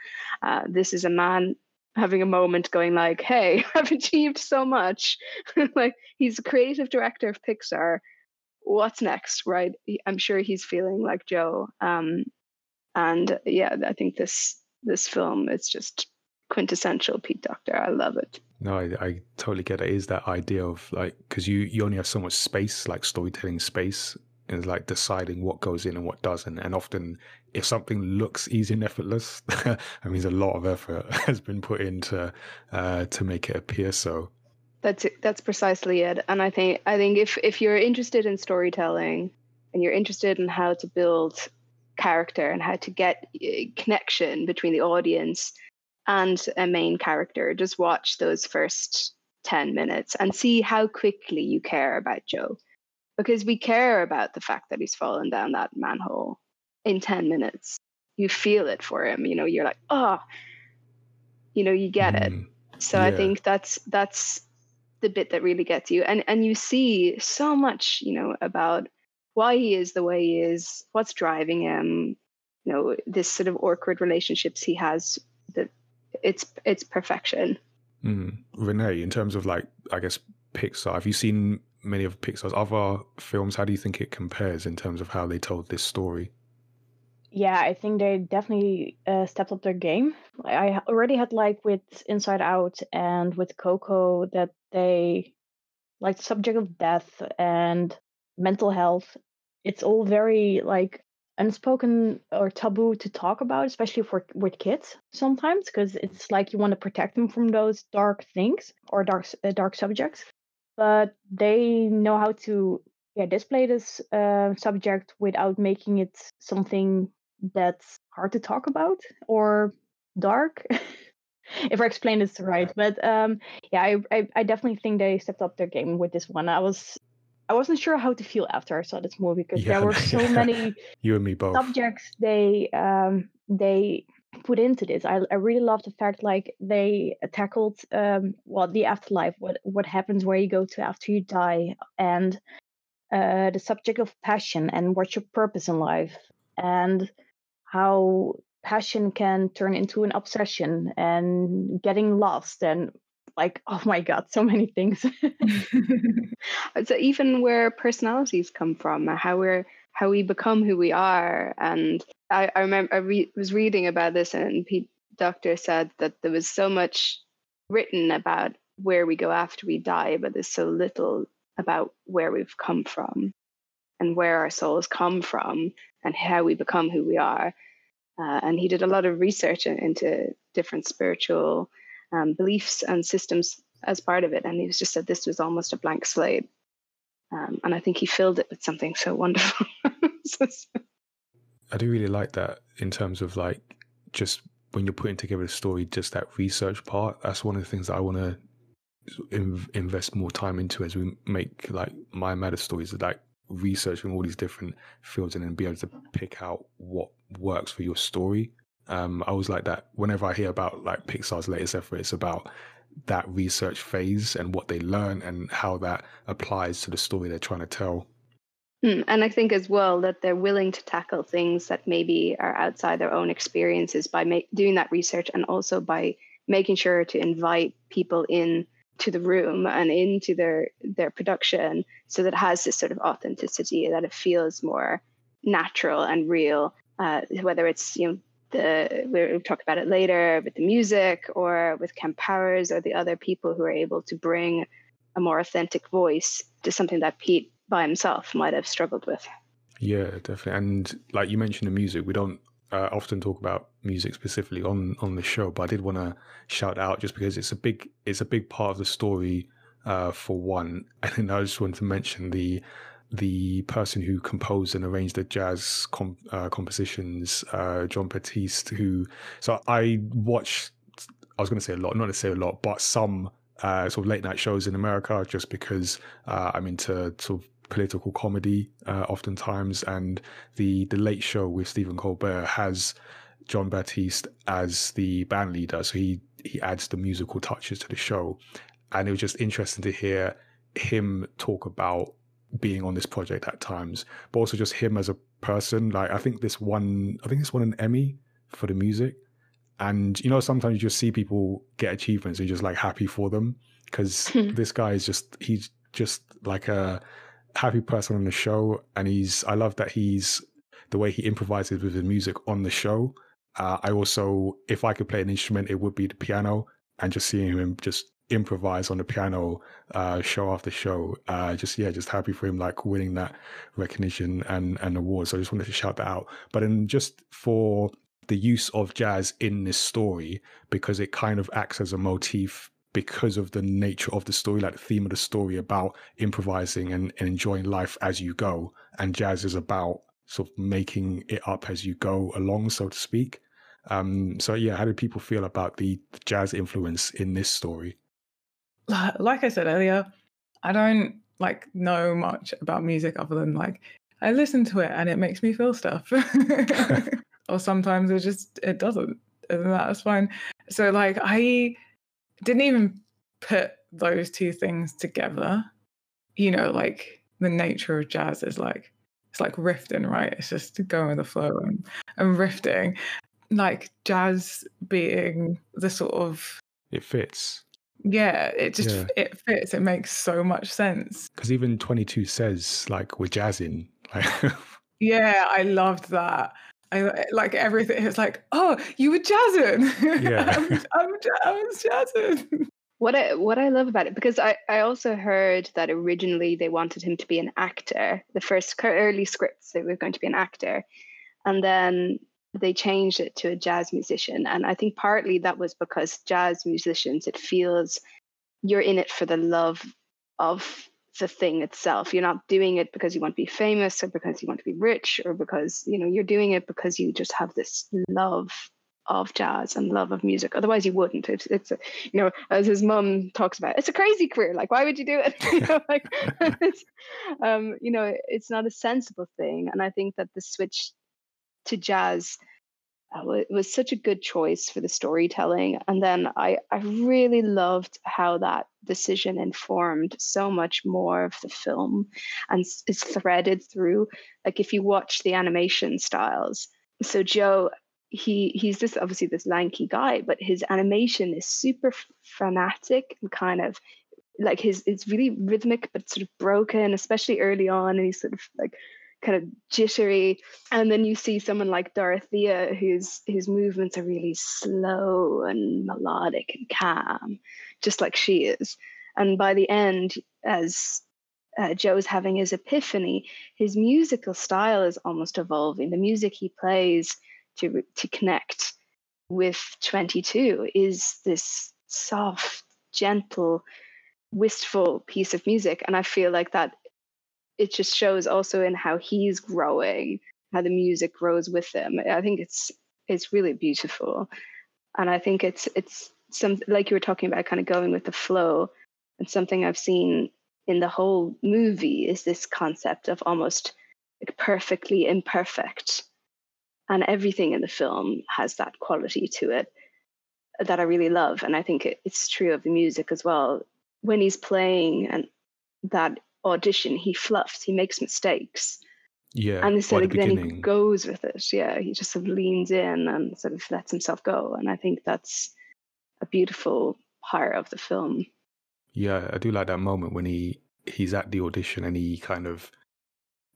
Uh, this is a man having a moment going like hey i've achieved so much. Like he's a creative director of pixar. What's next right? I'm sure he's feeling like joe um, and yeah i think this this film is just quintessential pete docter. I love it. No i, I totally get it. it is that idea of like because you you only have so much space like storytelling space is like deciding what goes in and what doesn't. And often, if something looks easy and effortless, that means a lot of effort has been put into uh, to make it appear so. That's it. That's precisely it. And I think I think if if you're interested in storytelling, and you're interested in how to build character and how to get uh, connection between the audience and a main character, just watch those first 10 minutes and see how quickly you care about Joe. Because we care about the fact that he's fallen down that manhole in 10 minutes. You feel it for him. You know, you're like, oh, you know, you get mm, it. So yeah. I think that's that's the bit that really gets you. And and you see so much, you know, about why he is the way he is, what's driving him, you know, this sort of awkward relationships he has that it's it's perfection. Mm. Renee, in terms of like, I guess Pixar, have you seen many of Pixar's other films? How do you think it compares in terms of how they told this story? Yeah, I think they definitely uh, stepped up their game. I already had like with Inside Out and with Coco that they like the subject of death and mental health. It's all very like unspoken or taboo to talk about, especially for with kids sometimes, because it's like you want to protect them from those dark things or dark uh, dark subjects. But they know how to yeah display this uh, subject without making it something that's hard to talk about or dark. if I explain this right, but um, yeah, I, I I definitely think they stepped up their game with this one. I was I wasn't sure how to feel after I saw this movie because yeah, there were so many you and me both subjects they um they put into this. I I really love the fact like they tackled um well the afterlife, what what happens where you go to after you die, and uh, the subject of passion and what's your purpose in life, and how passion can turn into an obsession and getting lost and like oh my god so many things so even where personalities come from how we're how we become who we are and i, I remember i re- was reading about this and pete docter said that there was so much written about where we go after we die but there's so little about where we've come from and where our souls come from and how we become who we are uh, and he did a lot of research into different spiritual um, beliefs and systems as part of it. And he just said this was almost a blank slate. Um, and I think he filled it with something so wonderful. I do really like that in terms of like just when you're putting together a story, just that research part. That's one of the things that I want to invest more time into as we make like my matter stories. Like researching all these different fields and then be able to pick out what works for your story um, I was like that whenever I hear about like Pixar's latest effort, it's about that research phase and what they learn and how that applies to the story they're trying to tell. Mm, and I think as well that they're willing to tackle things that maybe are outside their own experiences by doing that research and also by making sure to invite people in to the room and into their their production so that it has this sort of authenticity that it feels more natural and real uh, whether it's you know the we'll talk about it later with the music or with Kemp Powers or the other people who are able to bring a more authentic voice to something that Pete by himself might have struggled with. Yeah, definitely. And like you mentioned the music, we don't uh, often talk about music specifically on on the show, but I did want to shout out just because it's a big it's a big part of the story uh, for one. And then I just wanted to mention the the person who composed and arranged the jazz com- uh, compositions, uh, Jon Batiste, who, so I watched, I was going to say a lot, not to say a lot, but some uh, sort of late night shows in America just because uh, I'm into sort of political comedy uh, oftentimes. And the, the late show with Stephen Colbert has Jon Batiste as the band leader. So he, he adds the musical touches to the show. And it was just interesting to hear him talk about being on this project at times, but also just him as a person. Like I think this one, I think this won an Emmy for the music. And you know, sometimes you just see people get achievements, and you're just like happy for them because this guy is just he's just like a happy person on the show, and he's I love that he's the way he improvises with the music on the show. Uh, I also, if I could play an instrument, it would be the piano, and just seeing him just improvise on the piano uh, show after show. Uh, just yeah, just happy for him like winning that recognition and and award. So I just wanted to shout that out. But then just for the use of jazz in this story because it kind of acts as a motif because of the nature of the story, like the theme of the story about improvising and, and enjoying life as you go. And jazz is about sort of making it up as you go along, so to speak. Um, so yeah, how did people feel about the, the jazz influence in this story? Like I said earlier, I don't like know much about music other than like I listen to it and it makes me feel stuff. or sometimes it just it doesn't. And that's fine. So like I didn't even put those two things together. You know, like the nature of jazz is like it's like rifting, right? It's just going with the flow and, and rifting. Like jazz being the sort of it fits. Yeah, it just yeah. it fits. It makes so much sense. Because even twenty two says like we're jazzing. yeah, I loved that. I eh, like everything. It's like, oh, you were jazzing. Yeah, I'm, I'm, I was jazzing. What I what I love about it because I I also heard that originally they wanted him to be an actor. The first early scripts they were going to be an actor, and then they changed it to a jazz musician. And I think partly that was because jazz musicians it feels you're in it for the love of the thing itself. You're not doing it because you want to be famous or because you want to be rich or because, you know, you're doing it because you just have this love of jazz and love of music. Otherwise, you wouldn't. It's, it's a, you know, as his mum talks about, it's a crazy career. Like, why would you do it? you know, like, um, you know, it's not a sensible thing. And I think that the switch to jazz uh, it was such a good choice for the storytelling. And then I, I really loved how that decision informed so much more of the film and is threaded through. Like if you watch the animation styles, so Joe, he he's this obviously this lanky guy, but his animation is super fanatic and kind of like his it's really rhythmic but sort of broken, especially early on, and he's sort of like kind of jittery. And then you see someone like dorothea whose whose movements are really slow and melodic and calm just like she is. And by the end as uh, joe's having his epiphany his musical style is almost evolving. The music he plays to to connect with 22 is this soft gentle wistful piece of music. And i feel like that it just shows also in how he's growing, how the music grows with him. I think it's it's really beautiful, and I think it's it's some like you were talking about, kind of going with the flow. And something I've seen in the whole movie is this concept of almost like perfectly imperfect, and everything in the film has that quality to it that I really love, and I think it, it's true of the music as well. When he's playing and that audition, he fluffs, he makes mistakes. Yeah. And instead of then he goes with it. Yeah. He just sort of leans in and sort of lets himself go. And I think that's a beautiful part of the film. Yeah, I do like that moment when he he's at the audition and he kind of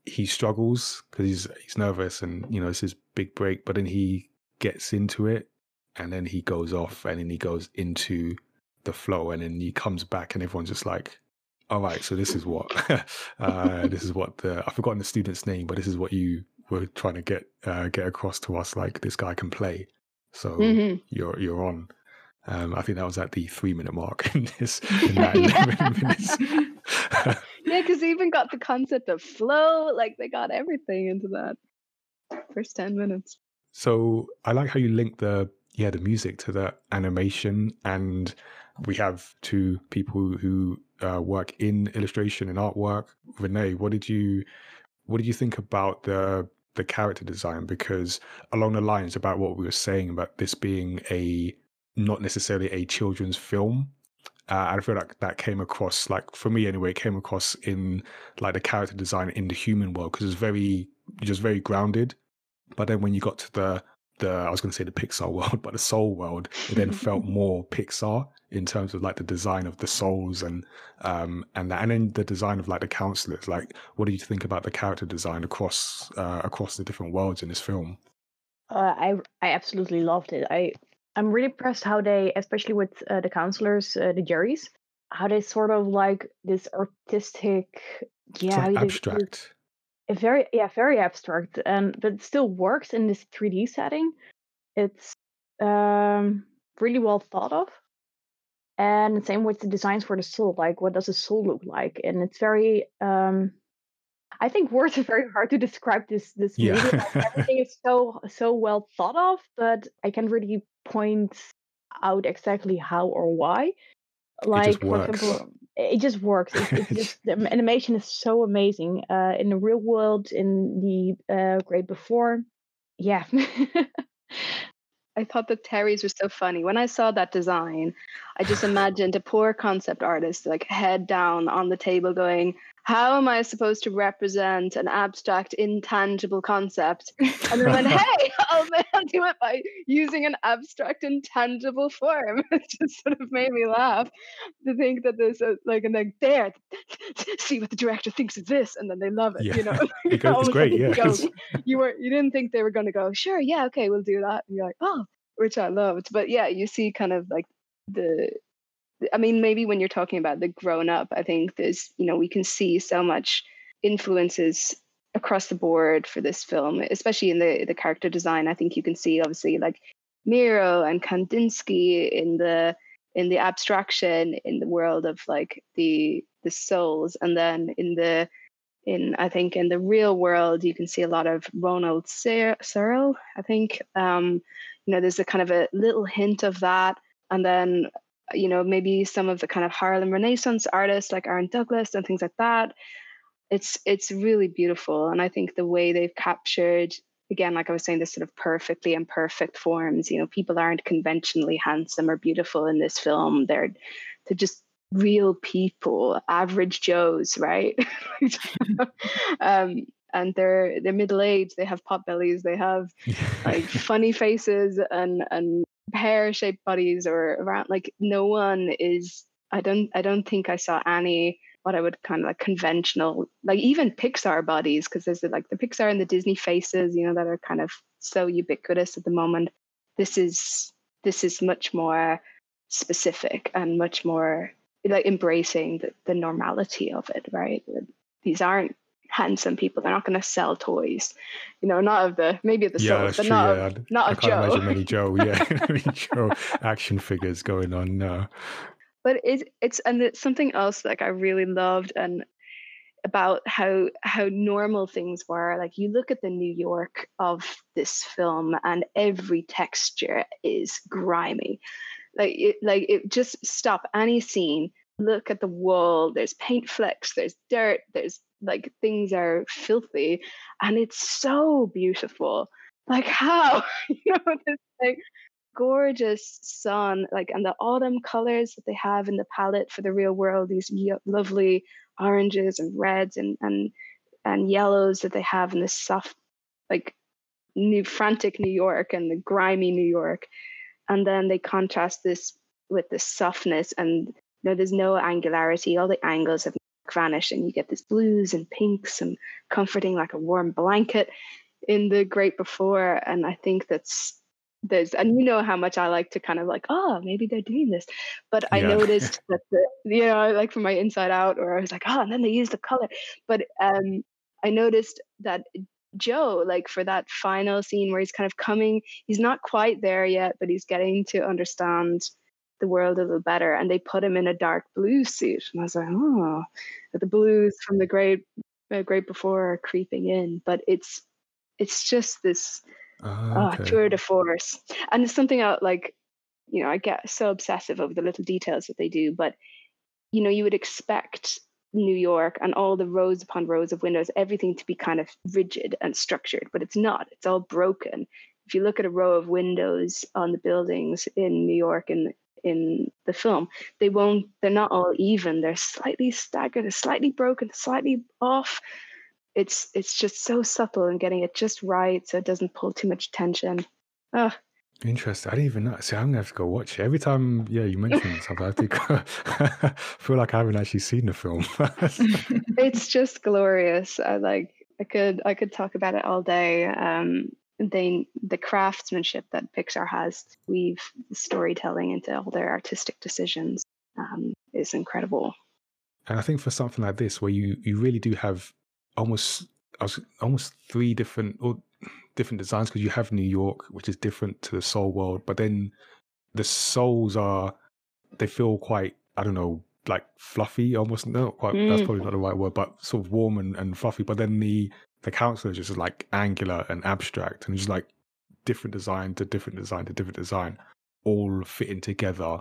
he struggles because he's he's nervous and you know it's his big break, but then he gets into it and then he goes off and then he goes into the flow and then he comes back and everyone's just like all right, so this is what uh, this is what the I've forgotten the student's name, but this is what you were trying to get uh, get across to us. Like this guy can play, so mm-hmm. you're you're on. Um, I think that was at the three minute mark in this in that eleven minutes. yeah, because they even got the concept of flow. Like they got everything into that first ten minutes. So I like how you link the yeah the music to the animation and we have two people who uh, work in illustration and artwork. Renee, what did you what did you think about the the character design? Because along the lines about what we were saying about this being a not necessarily a children's film, uh, I feel like that came across, like for me anyway, it came across in like the character design in the human world because it's very just very grounded. But then when you got to the the I was going to say the Pixar world, but the Soul world, it then felt more Pixar in terms of like the design of the souls and um and that, and then the design of like the counselors. Like, what do you think about the character design across uh, across the different worlds in this film? Uh, I I absolutely loved it. I I'm really impressed how they, especially with uh, the counselors, uh, the Jerrys, how they sort of like this artistic, yeah, like abstract. Very yeah, very abstract, and but it still works in this 3D setting. It's um really well thought of. And the same with the designs for the soul like what does a soul look like? And it's very um i think words are very hard to describe this this movie. Like, everything is so so well thought of but i can't really point out exactly how or why. Like just for example it just works. It's, it's It's- just the animation is so amazing uh in the real world in the uh great before. Yeah. I thought the Terrys were so funny. When I saw that design, I just imagined a poor concept artist, like head down on the table, going, How am I supposed to represent an abstract, intangible concept? And then went, Hey, I'll, I'll do it by using an abstract, intangible form. It just sort of made me laugh to think that there's a, like, and like, there, see what the director thinks of this. And then they love it, Yeah. you know? It goes- it's great, yeah. you were you didn't think they were going to go sure yeah okay we'll do that and you're like oh which i loved but yeah you see kind of like the i mean maybe when you're talking about the grown up i think there's you know we can see so much influences across the board for this film especially in the the character design. I think you can see obviously like miro and kandinsky in the in the abstraction in the world of like the the souls. And then in the in I think in the real world you can see a lot of Ronald Searle. I think. Um, you know there's a kind of a little hint of that, and then you know maybe some of the kind of Harlem Renaissance artists like Aaron Douglas and things like that. It's it's really beautiful, and I think the way they've captured again, like I was saying, this sort of perfectly imperfect forms. You know, people aren't conventionally handsome or beautiful in this film. They're they're just real people, average Joes, right? um, and they're they're middle aged. They have pot bellies. They have like funny faces and and pear shaped bodies or around. Like no one is. I don't. I don't think I saw any what I would kind of like conventional, like even Pixar bodies, because there's like the Pixar and the Disney faces, you know, that are kind of so ubiquitous at the moment. This is this is much more specific and much more like embracing the, the normality of it, right? These aren't handsome people. They're not going to sell toys, you know, not of the maybe of the yeah, that's but true. not yeah. of, not I of can't Joe. imagine many Joe. Yeah, many Joe action figures going on now. but it's it's and it's something else like I really loved and about how how normal things were. Like you look at the New York of this film, and every texture is grimy. Like it, like it just stop any scene. Look at the wall. There's paint flecks. There's dirt. There's like things are filthy, and it's so beautiful. Like how you know this like gorgeous sun, like and the autumn colors that they have in the palette for the real world. These lovely oranges and reds and and and yellows that they have in this soft, like new frantic New York and the grimy New York, and then they contrast this with the softness and you know there's no angularity. All the angles have vanished, and you get this blues and pinks and comforting like a warm blanket in the great before. And I think that's there's and you know how much I like to kind of like, oh, maybe they're doing this. But I Yeah. noticed that the you know, like from my inside out, or I was like, oh, and then they use the color. But um I noticed that Joe, like for that final scene where he's kind of coming, he's not quite there yet, but he's getting to understand the world a little better. And they put him in a dark blue suit. And I was like, oh, the blues from the great uh, great before are creeping in. But it's it's just this oh, okay. tour de force. And it's something I like, you know, I get so obsessive over the little details that they do, but you know, you would expect New York and all the rows upon rows of windows, everything to be kind of rigid and structured, but it's not. It's all broken. If you look at a row of windows on the buildings in New York in in the film, they won't they're not all even. They're slightly staggered, they're slightly broken, slightly off. It's it's just so subtle and getting it just right so it doesn't pull too much tension. Oh, Interesting. I didn't even know. See, I'm gonna have to go watch it. Every time, yeah, you mention something, I have to go, I feel like I haven't actually seen the film. it's just glorious. I like I could I could talk about it all day. Um they the craftsmanship that Pixar has to weave storytelling into all their artistic decisions um, is incredible. and I think for something like this, where you you really do have almost almost three different or different designs because you have New York, which is different to the Soul world, but then the souls are they feel quite I don't know like fluffy almost no quite that's Mm. probably not the right word but sort of warm and, and fluffy but then the the council is just like angular and abstract and just like different design to different design to different design all fitting together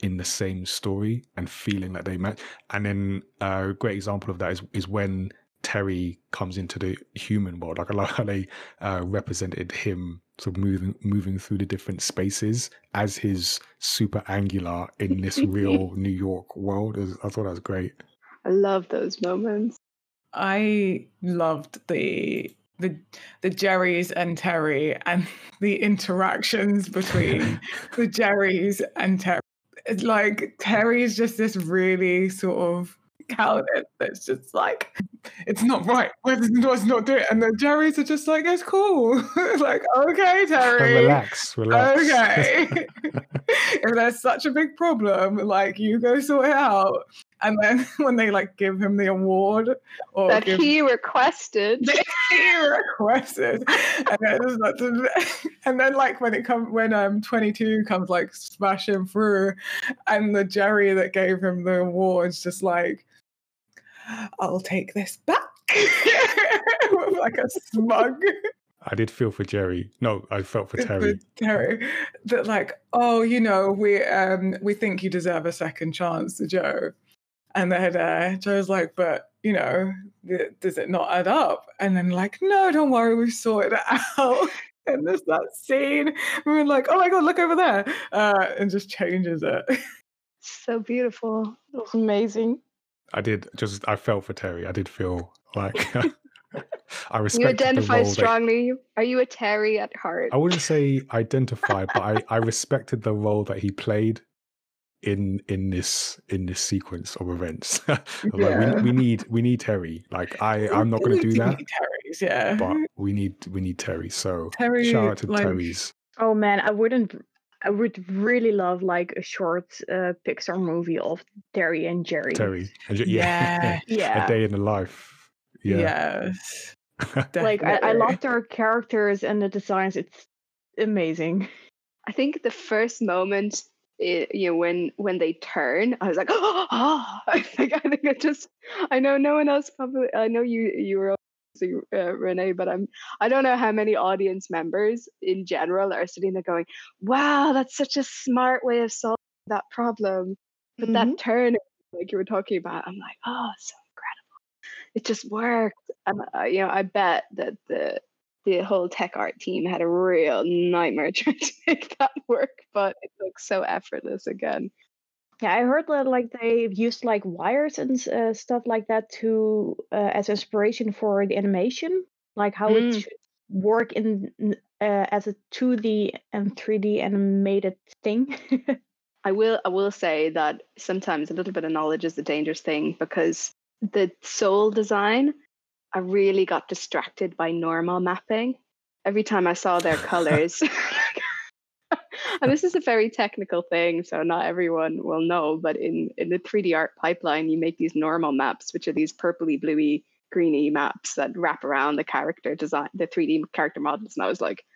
in the same story and feeling that they match and then uh, a great example of that is is when Terry comes into the human world like I like how they uh, represented him sort of moving moving through the different spaces as his super angular in this real New York world. I thought that was great. I love those moments. I loved the the the Jerrys and Terry and the interactions between the Jerrys and Terry. It's like Terry is just this really sort of coward that's just like it's not right. Let's, let's not do it. And the Jerrys are just like, it's cool. like, okay, Terry. relax, relax. Okay. if there's such a big problem, like you go sort it out. And then when they like give him the award or that give he requested. he requested, and then, like- and then like when it comes when um 22 comes like smashing through, and the Jerry that gave him the awards just like, I'll take this back, with like a smug. I did feel for Jerry. No, I felt for the Terry. Terry that like, oh, you know, we um we think you deserve a second chance to Joe. And then uh, Joe's like, but you know, th- does it not add up? And then like, no, don't worry, we've sorted it out. And there's that scene. We're like, oh my god, look over there, uh, and just changes it. so beautiful. It was amazing. I did just. I felt for Terry. I did feel like I respect. You identify the role that- strongly. Are you a Terry at heart? I wouldn't say identify, but I, I respected the role that he played in in this in this sequence of events. I'm like, we, we need we need Terry. Like I I'm not going to do that, Terry's, yeah. but we need we need Terry. So Terry, shout out to like, Terry's. Oh man, I wouldn't. I would really love like a short uh, Pixar movie of Terry and Jerry. Terry. And ju- yeah, Yeah. a day in the life. Yeah. Yes. Like I, I definitely. love their characters and the designs. It's amazing. I think the first moment, i you know, when when they turn, I was like, oh, I think I think it just. I know no one else probably. I know you you were uh, Renee, but I'm. I don't know how many audience members in general are sitting there going, "Wow, that's such a smart way of solving that problem." But that turn, like you were talking about, I'm like, oh, so incredible. It just worked, and uh, you know, I bet that the the whole tech art team had a real nightmare trying to make that work, but it looks so effortless again. Yeah, I heard that like they've used like wires and uh, stuff like that to uh, as inspiration for the animation, like how Mm. it should work in uh, as a 2D and 3D animated thing. I will I will say that sometimes a little bit of knowledge is a dangerous thing because the soul design, I really got distracted by normal mapping. Every time I saw their colors. and this is a very technical thing, so not everyone will know, but in, in the 3D art pipeline, you make these normal maps, which are these purpley, bluey, greeny maps that wrap around the character design, the 3D character models. And I was like,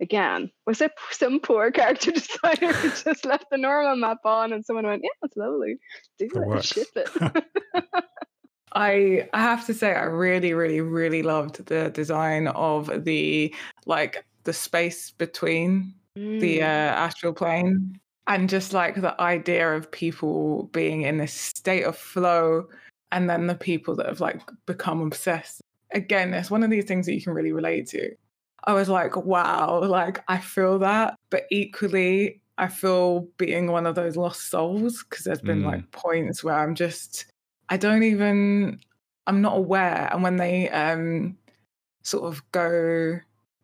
again, was it some poor character designer who just left the normal map on and someone went, yeah, that's lovely. Do It it, ship it. I I have to say I really really really loved the design of the like the space between the uh, Mm. astral plane and just like the idea of people being in this state of flow and then the people that have like become obsessed again it's one of these things that you can really relate to i was like wow like i feel that but equally i feel being one of those lost souls because there's been Mm. like points where i'm just i don't even i'm not aware. And when they um sort of go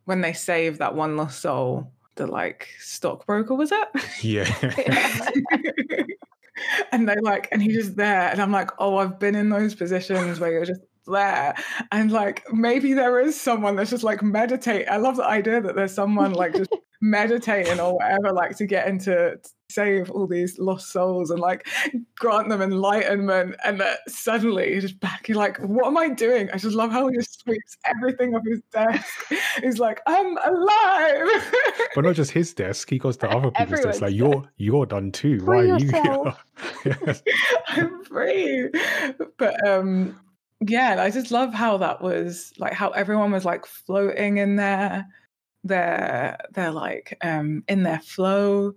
when they save that one lost soul the like stockbroker was it? Yeah. and they like and he's just there. And i'm like oh i've been in those positions where you're just there. And like maybe there is someone that's just like meditate i love the idea that there's someone like just meditating or whatever like to get into save all these lost souls and like grant them enlightenment. And that suddenly just back. You're like, what am I doing? I just love how he just sweeps everything off his desk. he's like, I'm alive. but not just his desk. He goes to other people's Everyone's desks. Like you're you're done too. Free Why are you here? I'm free. But um yeah, I just love how that was like how everyone was like floating in there. They're they're like um in their flow.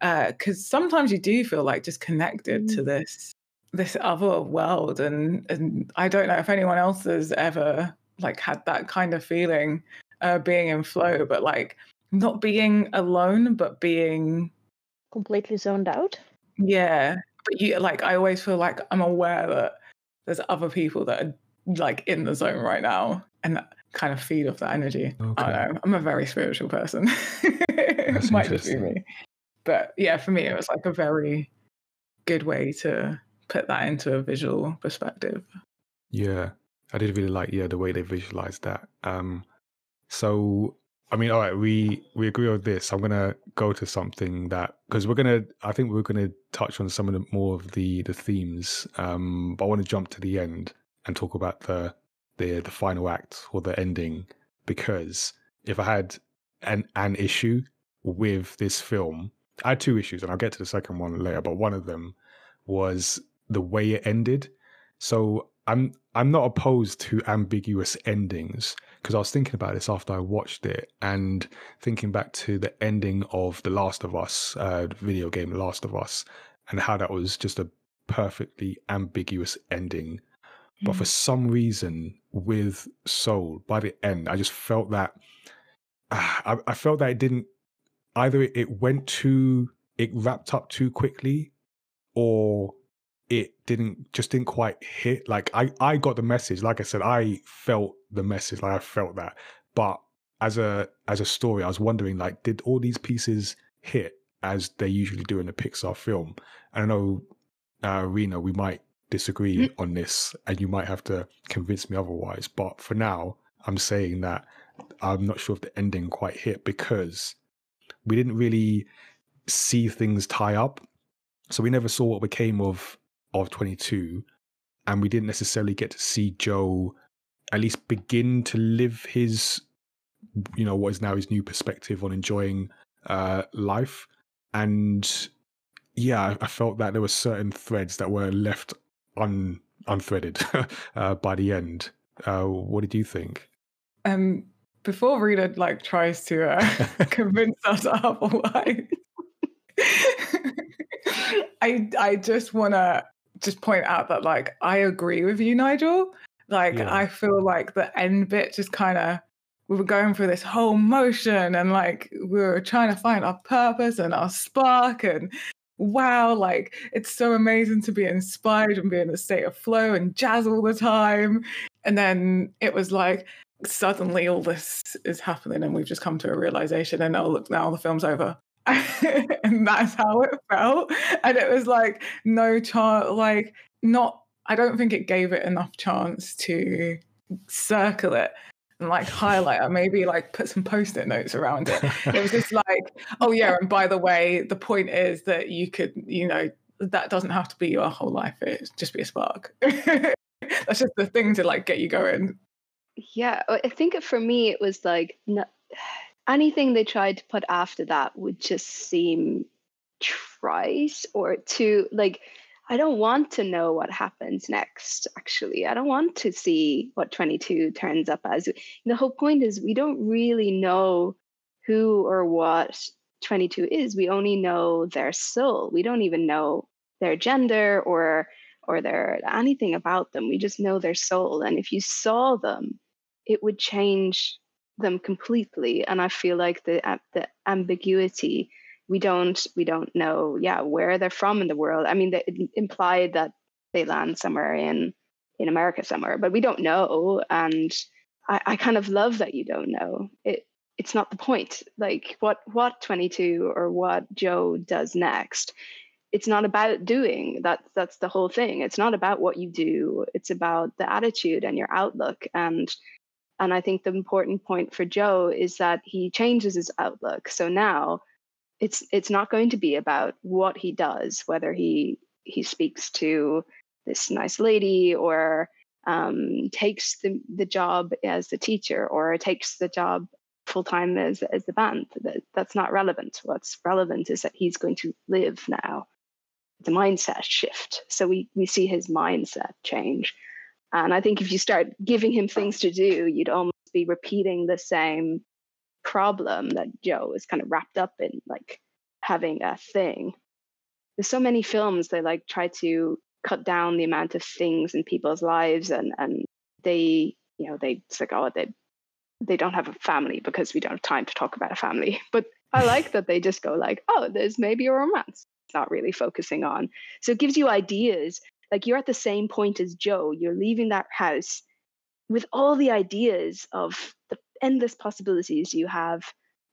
Uh because sometimes you do feel like just connected to this this other world and and I don't know if anyone else has ever like had that kind of feeling uh being in flow, but like not being alone, but being Completely zoned out. yeah, but you like I always feel like I'm aware that there's other people that are like in the zone right now and that kind of feed off that energy. I don't know. I'm a very spiritual person. it might just be me. But yeah, for me it was like a very good way to put that into a visual perspective. Yeah, I did really like yeah the way they visualized that. Um, so I mean, all right, we we agree on this. I'm gonna go to something that because we're gonna I think we're gonna touch on some of the more of the the themes. Um, but I want to jump to the end and talk about the the the final act or the ending because if I had an an issue with this film, I had two issues, and I'll get to the second one later. But one of them was the way it ended. So I'm I'm not opposed to ambiguous endings because I was thinking about this after I watched it and thinking back to the ending of The Last of Us uh, video game, The Last of Us, and how that was just a perfectly ambiguous ending. But for some reason, with Soul, by the end, I just felt that ah, I, I felt that it didn't either. It, went too, it wrapped up too quickly, or it didn't just didn't quite hit. Like I, I got the message. Like I said, I felt the message. Like I felt that. But as a as a story, I was wondering, like, did all these pieces hit as they usually do in a Pixar film? And I know, uh, Rena, we might disagree on this, and you might have to convince me otherwise. But for now, I'm saying that I'm not sure if the ending quite hit because we didn't really see things tie up. So we never saw what became of of 22, and we didn't necessarily get to see Joe at least begin to live his, you know, what is now his new perspective on enjoying uh, life. And yeah, I- felt that there were certain threads that were left un unthreaded uh, by the end. Uh, what did you think? Um before Rita like tries to uh, convince us otherwise. I I just want to just point out that like I agree with you, Nigel. Like Yeah. I feel like the end bit just kind of we were going through this whole motion and like we were trying to find our purpose and our spark and wow like it's so amazing to be inspired and be in a state of flow and jazz all the time and then it was like suddenly all this is happening and we've just come to a realization and oh look now the film's over. And that's how it felt. And it was like no chance like not i don't think it gave it enough chance to circle it and like highlight it maybe like put some post-it notes around it. It was just like oh yeah and by the way the point is that you could you know that doesn't have to be your whole life it just be a spark. That's just the thing to like get you going yeah i think for me it was like anything they tried to put after that would just seem trite or too like i don't want to know what happens next actually. I don't want to see what 22 turns up as. The whole point is we don't really know who or what 22 is. We only know their soul. We don't even know their gender or or their anything about them. We just know their soul. And if you saw them it would change them completely. And i feel like the the ambiguity we don't we don't know yeah where they're from in the world. I mean it implied that they land somewhere in in america somewhere but we don't know. And i i kind of love that you don't know. It it's not the point. Like what what 22 or what joe does next it's not about doing. That that's the whole thing. It's not about what you do. It's about the attitude and your outlook. And and i think the important point for joe is that he changes his outlook so now it's it's not going to be about what he does, whether he he speaks to this nice lady or um, takes the, the job as the teacher or takes the job full time as as the band. That, that's not relevant. What's relevant is that he's going to live now. The mindset shift. So we we see his mindset change. And I think if you start giving him things to do, you'd almost be repeating the same problem that Joe is kind of wrapped up in, like having a thing. There's so many films they like try to cut down the amount of things in people's lives and and they you know they it's like oh they they don't have a family because we don't have time to talk about a family but i like that they just go like oh there's maybe a romance it's not really focusing on so it gives you ideas like you're at the same point as joe you're leaving that house with all the ideas of the endless possibilities you have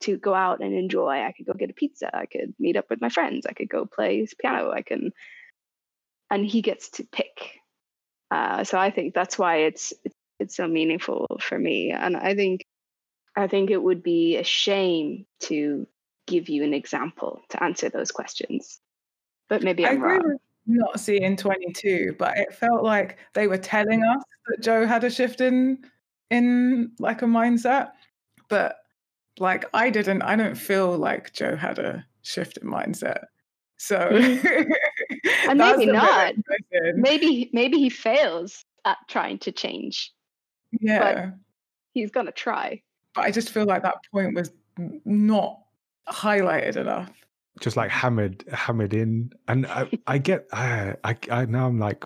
to go out and enjoy i could go get a pizza i could meet up with my friends i could go play piano i can and he gets to pick. Uh, so I think that's why it's, it's so meaningful for me, and I think I think it would be a shame to give you an example to answer those questions. But maybe I'm wrong. with not seeing 22, but it felt like they were telling us that Joe had a shift in in like a mindset, but like I didn't. I don't feel like Joe had a shift in mindset. So and maybe not. Maybe maybe he fails at trying to change. Yeah. But he's gonna try. But I just feel like that point was not highlighted enough. Just like hammered hammered in. And I, I get I, I I now I'm like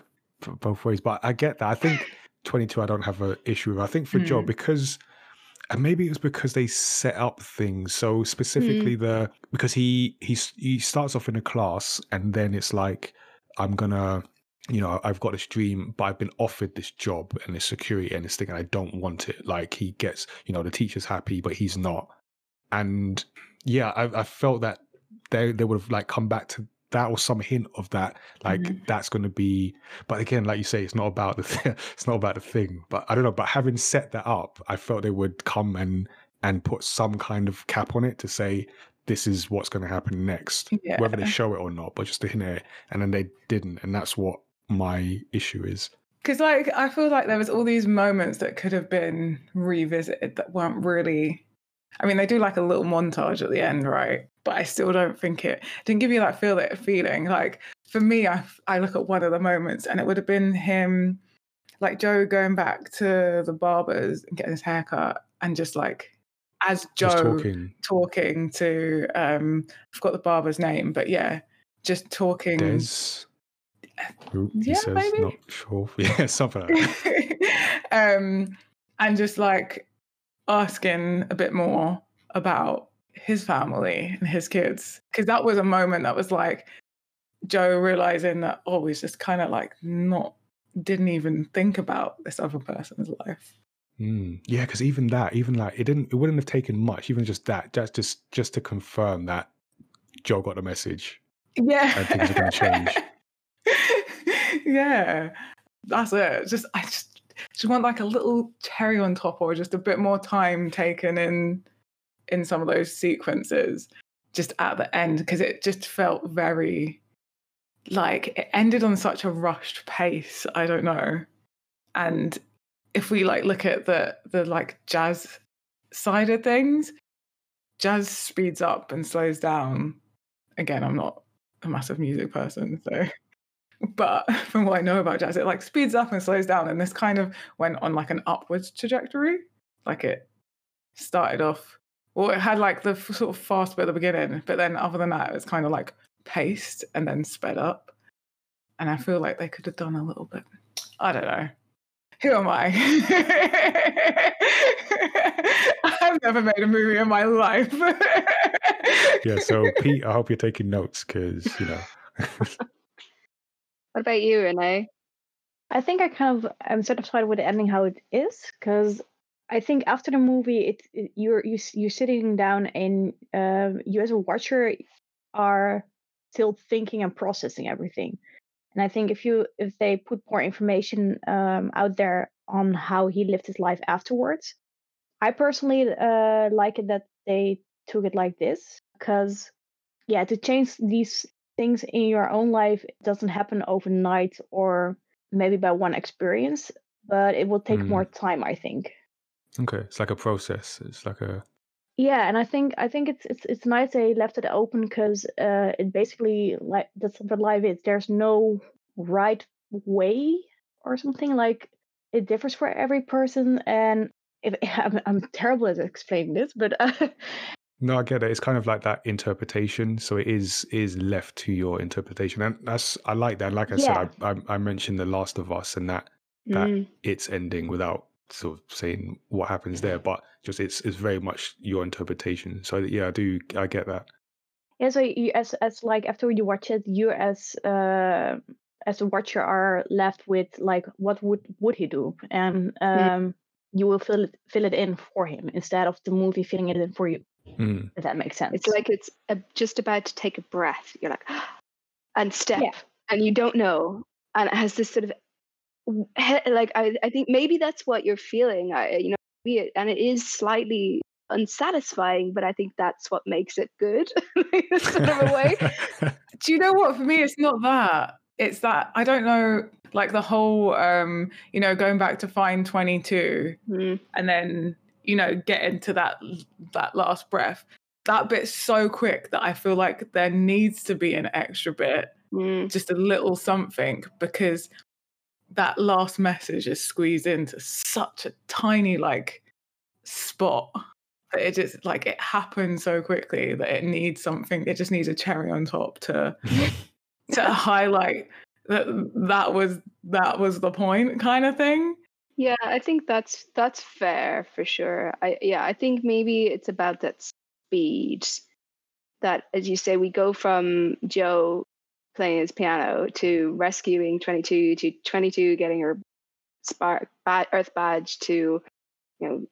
both ways, but I get that. I think 22 I don't have an issue with. I think for mm. Joe, because and maybe it was because they set up things so specifically mm. the because he he's he starts off in a class and then it's like i'm gonna you know i've got this dream but i've been offered this job and this security and this thing and i don't want it like he gets you know the teacher's happy but he's not and yeah i, I felt that they they would have like come back to that or some hint of that like mm-hmm. that's going to be but again like you say it's not about the th- it's not about the thing but i don't know but having set that up i felt they would come and and put some kind of cap on it to say this is what's going to happen next yeah. whether they show it or not but just to hint it and then they didn't and that's what my issue is because like i feel like there was all these moments that could have been revisited that weren't really I mean, they do like a little montage at the end, right? But I still don't think it didn't give you that feel that feeling. Like for me, I I look at one of the moments, and it would have been him, like Joe going back to the barbers and getting his haircut, and just like as Joe talking. talking. to um, I forgot the barber's name, but yeah, just talking. Dez. Who yeah, says maybe. not sure. Yeah, something like that. um, and just like asking a bit more about his family and his kids because that was a moment that was like Joe realizing that oh he's just kind of like not didn't even think about this other person's life. Mm, yeah, because even that, even like it didn't, it wouldn't have taken much, even just that, just just just to confirm that Joe got the message. Yeah, and things are going to change. yeah, that's it. Just I just just want like a little cherry on top or just a bit more time taken in in some of those sequences just at the end because it just felt very like it ended on such a rushed pace i don't know and if we like look at the the like jazz side of things jazz speeds up and slows down again i'm not a massive music person so but from what I know about jazz, it like speeds up and slows down, and this kind of went on like an upwards trajectory. Like it started off, well, it had like the f- sort of fast bit at the beginning, but then other than that, it was kind of like paced and then sped up. And I feel like they could have done a little bit. I don't know. Who am I? I've never made a movie in my life. yeah. So Pete, I hope you're taking notes because you know. What about you, Renee? I think I kind of am satisfied with the ending how it is because I think after the movie, it, it you're you you're sitting down and um, you as a watcher are still thinking and processing everything. And I think if you if they put more information um, out there on how he lived his life afterwards, I personally uh, like it that they took it like this because yeah, to change these things in your own life doesn't happen overnight or maybe by one experience, but it will take Mm. more time, I think. Okay, it's like a process. It's like a Yeah, and I think I think it's it's it's nice they left it open because uh, it basically like that's what life is. There's no right way or something like it differs for every person. And if I'm, I'm terrible at explaining this, but uh, no, I get it. It's kind of like that interpretation. So it is is left to your interpretation, and that's I like that. Like I Yeah. said, I, I I mentioned The Last of Us and that that Mm. its ending without sort of saying what happens there, but just it's it's very much your interpretation. So yeah, I do I get that. yeah, so you as as like after you watch it, you as uh as a watcher are left with like what would would he do, and um you will fill it fill it in for him instead of the movie filling it in for you. Mm. If that makes sense. It's like it's uh just about to take a breath. You're like, and step, Yeah. and you don't know, and it has this sort of w- he- like I, I think maybe that's what you're feeling. I, you know, and it is slightly unsatisfying, but I think that's what makes it good, in sort of a way. Do you know what? For me, it's not that. It's that I don't know, like the whole, um, you know, going back to Fine 22 Mm, and then, you know, getting to that that last breath. That bit's so quick that I feel like there needs to be an extra bit, mm, just a little something, because that last message is squeezed into such a tiny like spot that it just like it happens so quickly that it needs something. It just needs a cherry on top to to highlight that that was that was the point kind of thing. Yeah, I think that's that's fair for sure. I yeah, I think maybe it's about that speed that as you say we go from Joe playing his piano to rescuing 22 to 22 getting her spark earth badge to you know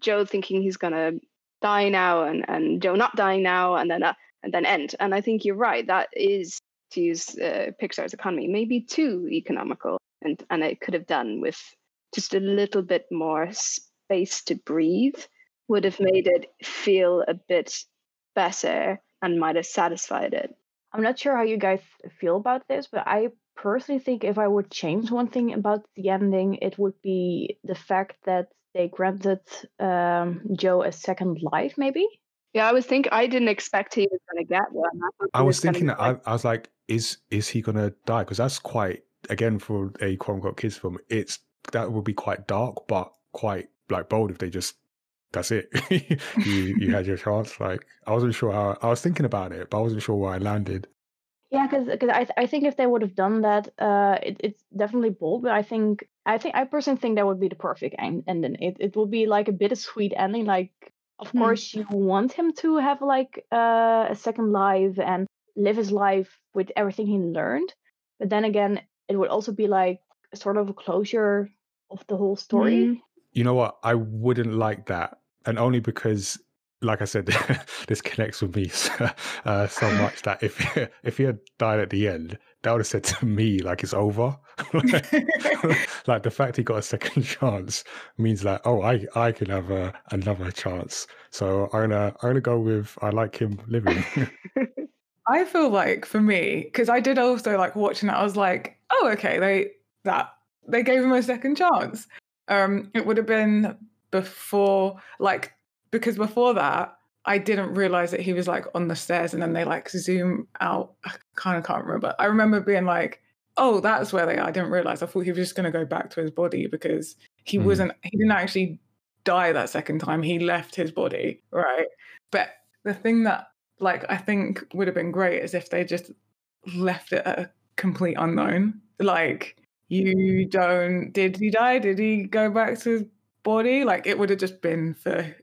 Joe thinking he's to die now and and Joe not dying now and then uh, and then end. And I think you're right that is to use uh, Pixar's economy maybe too economical and and it could have done with just a little bit more space to breathe would have made it feel a bit better and might have satisfied it. I'm not sure how you guys feel about this, but I personally think if I would change one thing about the ending, it would be the fact that they granted um, Joe a second life, maybe. Yeah, I was think I didn't expect he was going to get one. thought I he was thinking get, that I, I was like, is is he gonna die? Because that's quite again for a quote unquote kids film. It's that would be quite dark, but quite like bold if they just that's it. you you had your chance. Like I wasn't sure how I was thinking about it, but I wasn't sure where I landed. Yeah, because I th- I think if they would have done that, uh, it, it's definitely bold. But I think I think I personally think that would be the perfect end- ending. It it would be like a bittersweet ending. Like, of Hmm. course, you want him to have like uh, a second life and live his life with everything he learned. But then again, it would also be like sort of a closure of the whole story. Mm. You know what? I wouldn't like that, and only because, like I said, this connects with me so, uh, so much that if if he had died at the end, that would have said to me like it's over. like the fact he got a second chance means that oh, I I can have a, another chance. So I'm gonna I'm gonna go with I like him living. I feel like for me, because I did also like watching it, I was like, oh, okay, they that they gave him a second chance. Um, it would have been before, like, because before that, I didn't realize that he was like on the stairs, and then they like zoom out. I kind of can't remember. I remember being like, oh, that's where they are. I didn't realize. I thought he was just going to go back to his body because he Hmm. wasn't. He didn't actually die that second time. He left his body, right? But the thing that like I think would have been great is if they just left it at a complete unknown. Like you don't did he die? Did he go back to his body? Like it would have just been for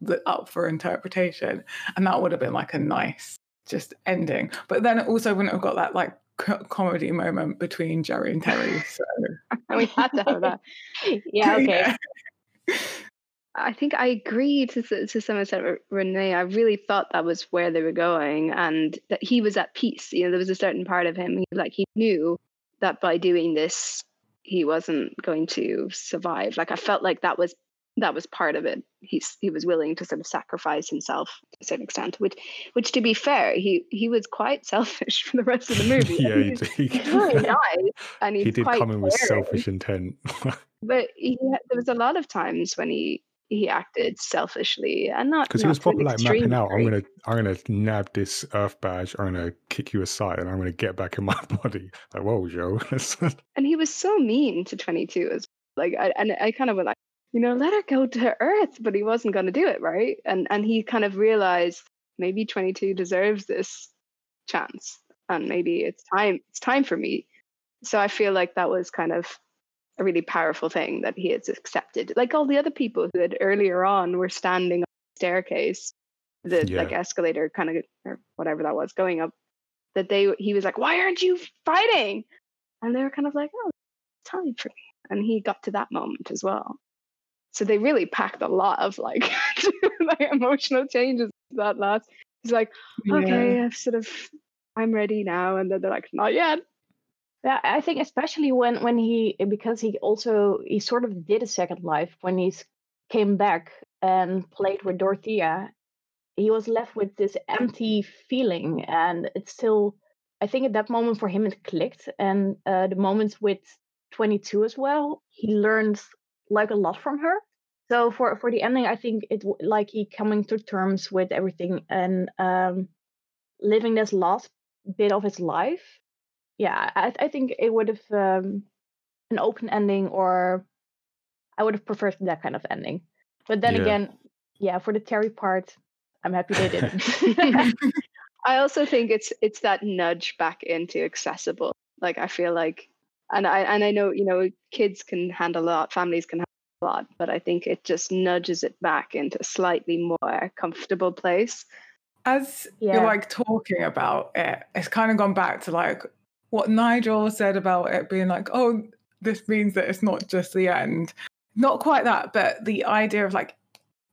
the up for interpretation. And that would have been like a nice just ending. But then it also wouldn't have got that like co- comedy moment between Jerry and Terry. So And we had to have that. yeah, okay. I think I agree to to some extent, with Renee. I really thought that was where they were going, and that he was at peace. You know, there was a certain part of him, he, like he knew that by doing this, he wasn't going to survive. Like I felt like that was that was part of it. He's he was willing to sort of sacrifice himself to a certain extent, which which to be fair, he he was quite selfish for the rest of the movie. yeah, he's, he, he's really nice, and he did come in with selfish intent. But he, there was a lot of times when he he acted selfishly and not because he was probably like mapping out i'm gonna i'm gonna nab this earth badge i'm gonna kick you aside and i'm gonna get back in my body. Like whoa joe and he was so mean to 22 as like I, and i kind of was like you know let her go to earth but he wasn't going to do it right? And and he kind of realized maybe 22 deserves this chance and maybe it's time it's time for me. So i feel like that was kind of a really powerful thing that he has accepted. Like all the other people who had earlier on were standing on the staircase the Yeah. like escalator kind of or whatever that was going up that they he was like why aren't you fighting? And they were kind of like oh time for me and he got to that moment as well. So they really packed a lot of like, like emotional changes that last. He's like okay i've sort of i'm ready now. And then they're like not yet Yeah, I think especially when when he because he also he sort of did a second life when he came back and played with Dorothea, he was left with this empty feeling, and it's still. I think at that moment for him it clicked, and uh, the moments with 22 as well, he learned like a lot from her. So for for the ending, I think it like he coming to terms with everything and um, living this last bit of his life yeah i, I think it would have um, an open ending or i would have preferred that kind of ending but then Yeah. again yeah for the terry part i'm happy they didn't I also think it's it's that nudge back into accessible. Like I feel like, and I and I know you know kids can handle a lot, families can handle a lot, but I think it just nudges it back into a slightly more comfortable place. As Yeah. you're like talking about it, it's kind of gone back to like what Nigel said about it being like, oh, this means that it's not just the end. Not quite that, but the idea of like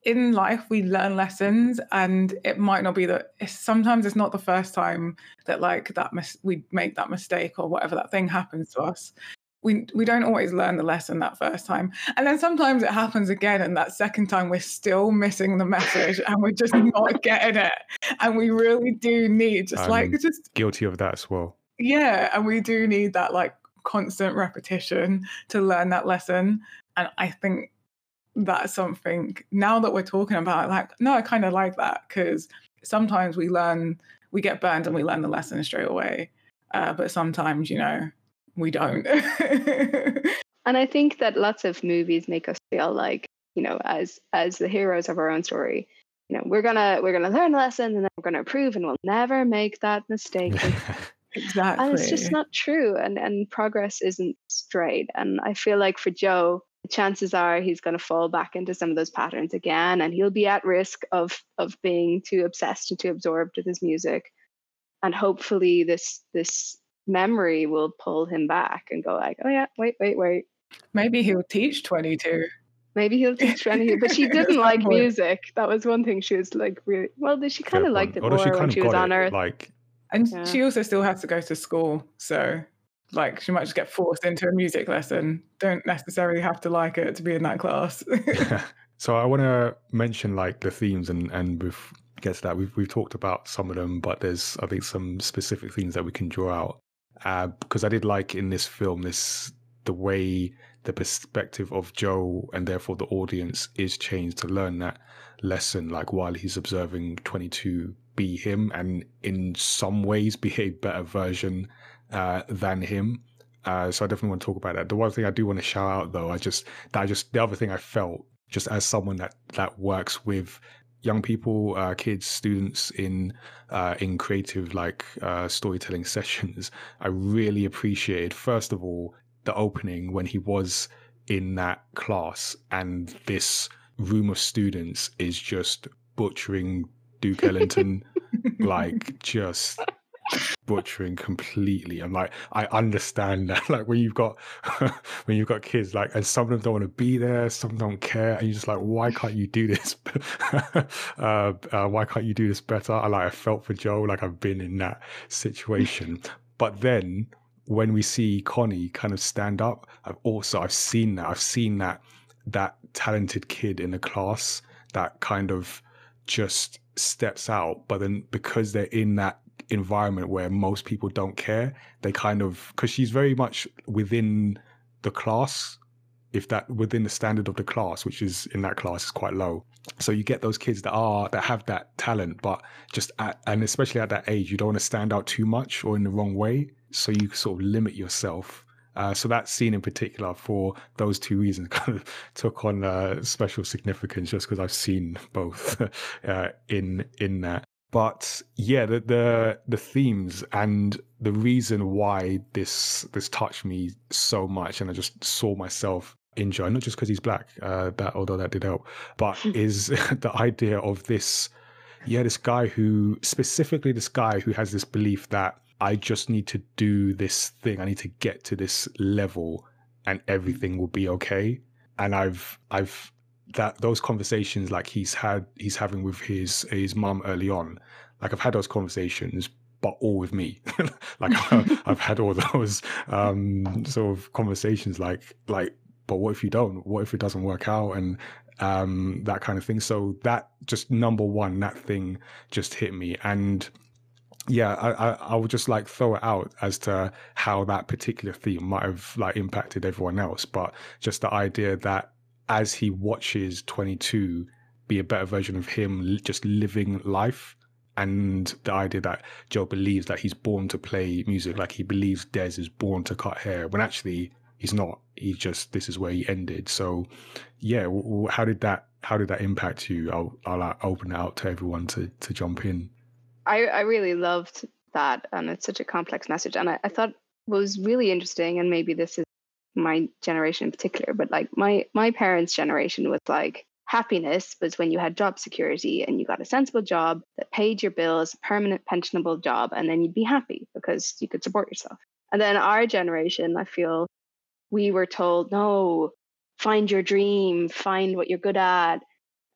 in life we learn lessons and it might not be that it's, sometimes it's not the first time that like that mis- we make that mistake or whatever that thing happens to us. We we don't always learn the lesson that first time. And then sometimes it happens again and that second time we're still missing the message and we're just not getting it. And we really do need just like I'm just guilty of that as well yeah and we do need that like constant repetition to learn that lesson and i think that's something now that we're talking about like no i kind of like that because sometimes we learn we get burned and we learn the lesson straight away uh, but sometimes you know we don't And I think that lots of movies make us feel like, you know, as as the heroes of our own story, you know, we're gonna we're gonna learn a lesson and then we're gonna improve and we'll never make that mistake. exactly and it's just not true and and progress isn't straight and i feel like for joe the chances are he's going to fall back into some of those patterns again and he'll be at risk of of being too obsessed and too absorbed with his music and hopefully this this memory will pull him back and go like oh yeah wait wait wait maybe he'll teach 22 maybe he'll teach Rennie, but she didn't like point. music. That was one thing she was like really well. She kind of liked it Although more when she was on it, Earth. like And Yeah. she also still has to go to school. So, like, she might just get forced into a music lesson. Don't necessarily have to like it to be in that class. so I want to mention like the themes and and we've get to that we've we've talked about some of them, but there's I think some specific themes that we can draw out uh, because I did like in this film this the way the perspective of Joe and therefore the audience is changed to learn that lesson like while he's observing 22 be him and in some ways be a better version uh, than him uh, so I definitely want to talk about that. The one thing I do want to shout out, though, I just that I just the other thing I felt just as someone that that works with young people, uh, kids, students in uh, in creative like uh, storytelling sessions, I really appreciated first of all the opening when he was in that class and this room of students is just butchering Duke Ellington, like just butchering completely. I'm like, I understand that. Like when you've got when you've got kids, like, and some of them don't want to be there, some don't care, and you're just like, why can't you do this? uh, uh, why can't you do this better? I like, I felt for Joe, like I've been in that situation. but then when we see Connie kind of stand up, I've also I've seen that. I've seen that that talented kid in the class that kind of just steps out, but then because they're in that environment where most people don't care, they kind of because she's very much within the class, if that within the standard of the class, which is in that class is quite low. So you get those kids that are that have that talent, but just at and especially at that age, you don't want to stand out too much or in the wrong way. So you sort of limit yourself. Uh, so that scene in particular, for those two reasons, kind of took on uh, special significance just because I've seen both uh, in in that. But yeah, the, the the themes and the reason why this this touched me so much, and I just saw myself enjoy, not just because he's black, uh, that although that did help, but is the idea of this, yeah, this guy who specifically this guy who has this belief that I just need to do this thing, I need to get to this level, and everything will be okay. And I've I've that those conversations like he's had he's having with his his mum early on like i've had those conversations but all with me like i've had all those um sort of conversations like like but what if you don't? What if it doesn't work out? And um, that kind of thing. So that just number one, that thing just hit me. And yeah, I, I, I would just like throw it out as to how that particular theme might have like impacted everyone else. But just the idea that as he watches 22 be a better version of him just living life and the idea that Joe believes that he's born to play music, like he believes Dez is born to cut hair, when actually he's not. He just this is where he ended. So, yeah, how did that how did that impact you? I'll I'll uh, open it out to everyone to to jump in. I I really loved that, and it's such a complex message. And I, I thought was really interesting, and maybe this is my generation in particular, but like my my parents' generation was like happiness was when you had job security and you got a sensible job that paid your bills, permanent pensionable job, and then you'd be happy because you could support yourself. And then our generation, I feel, we were told, no, find your dream, find what you're good at,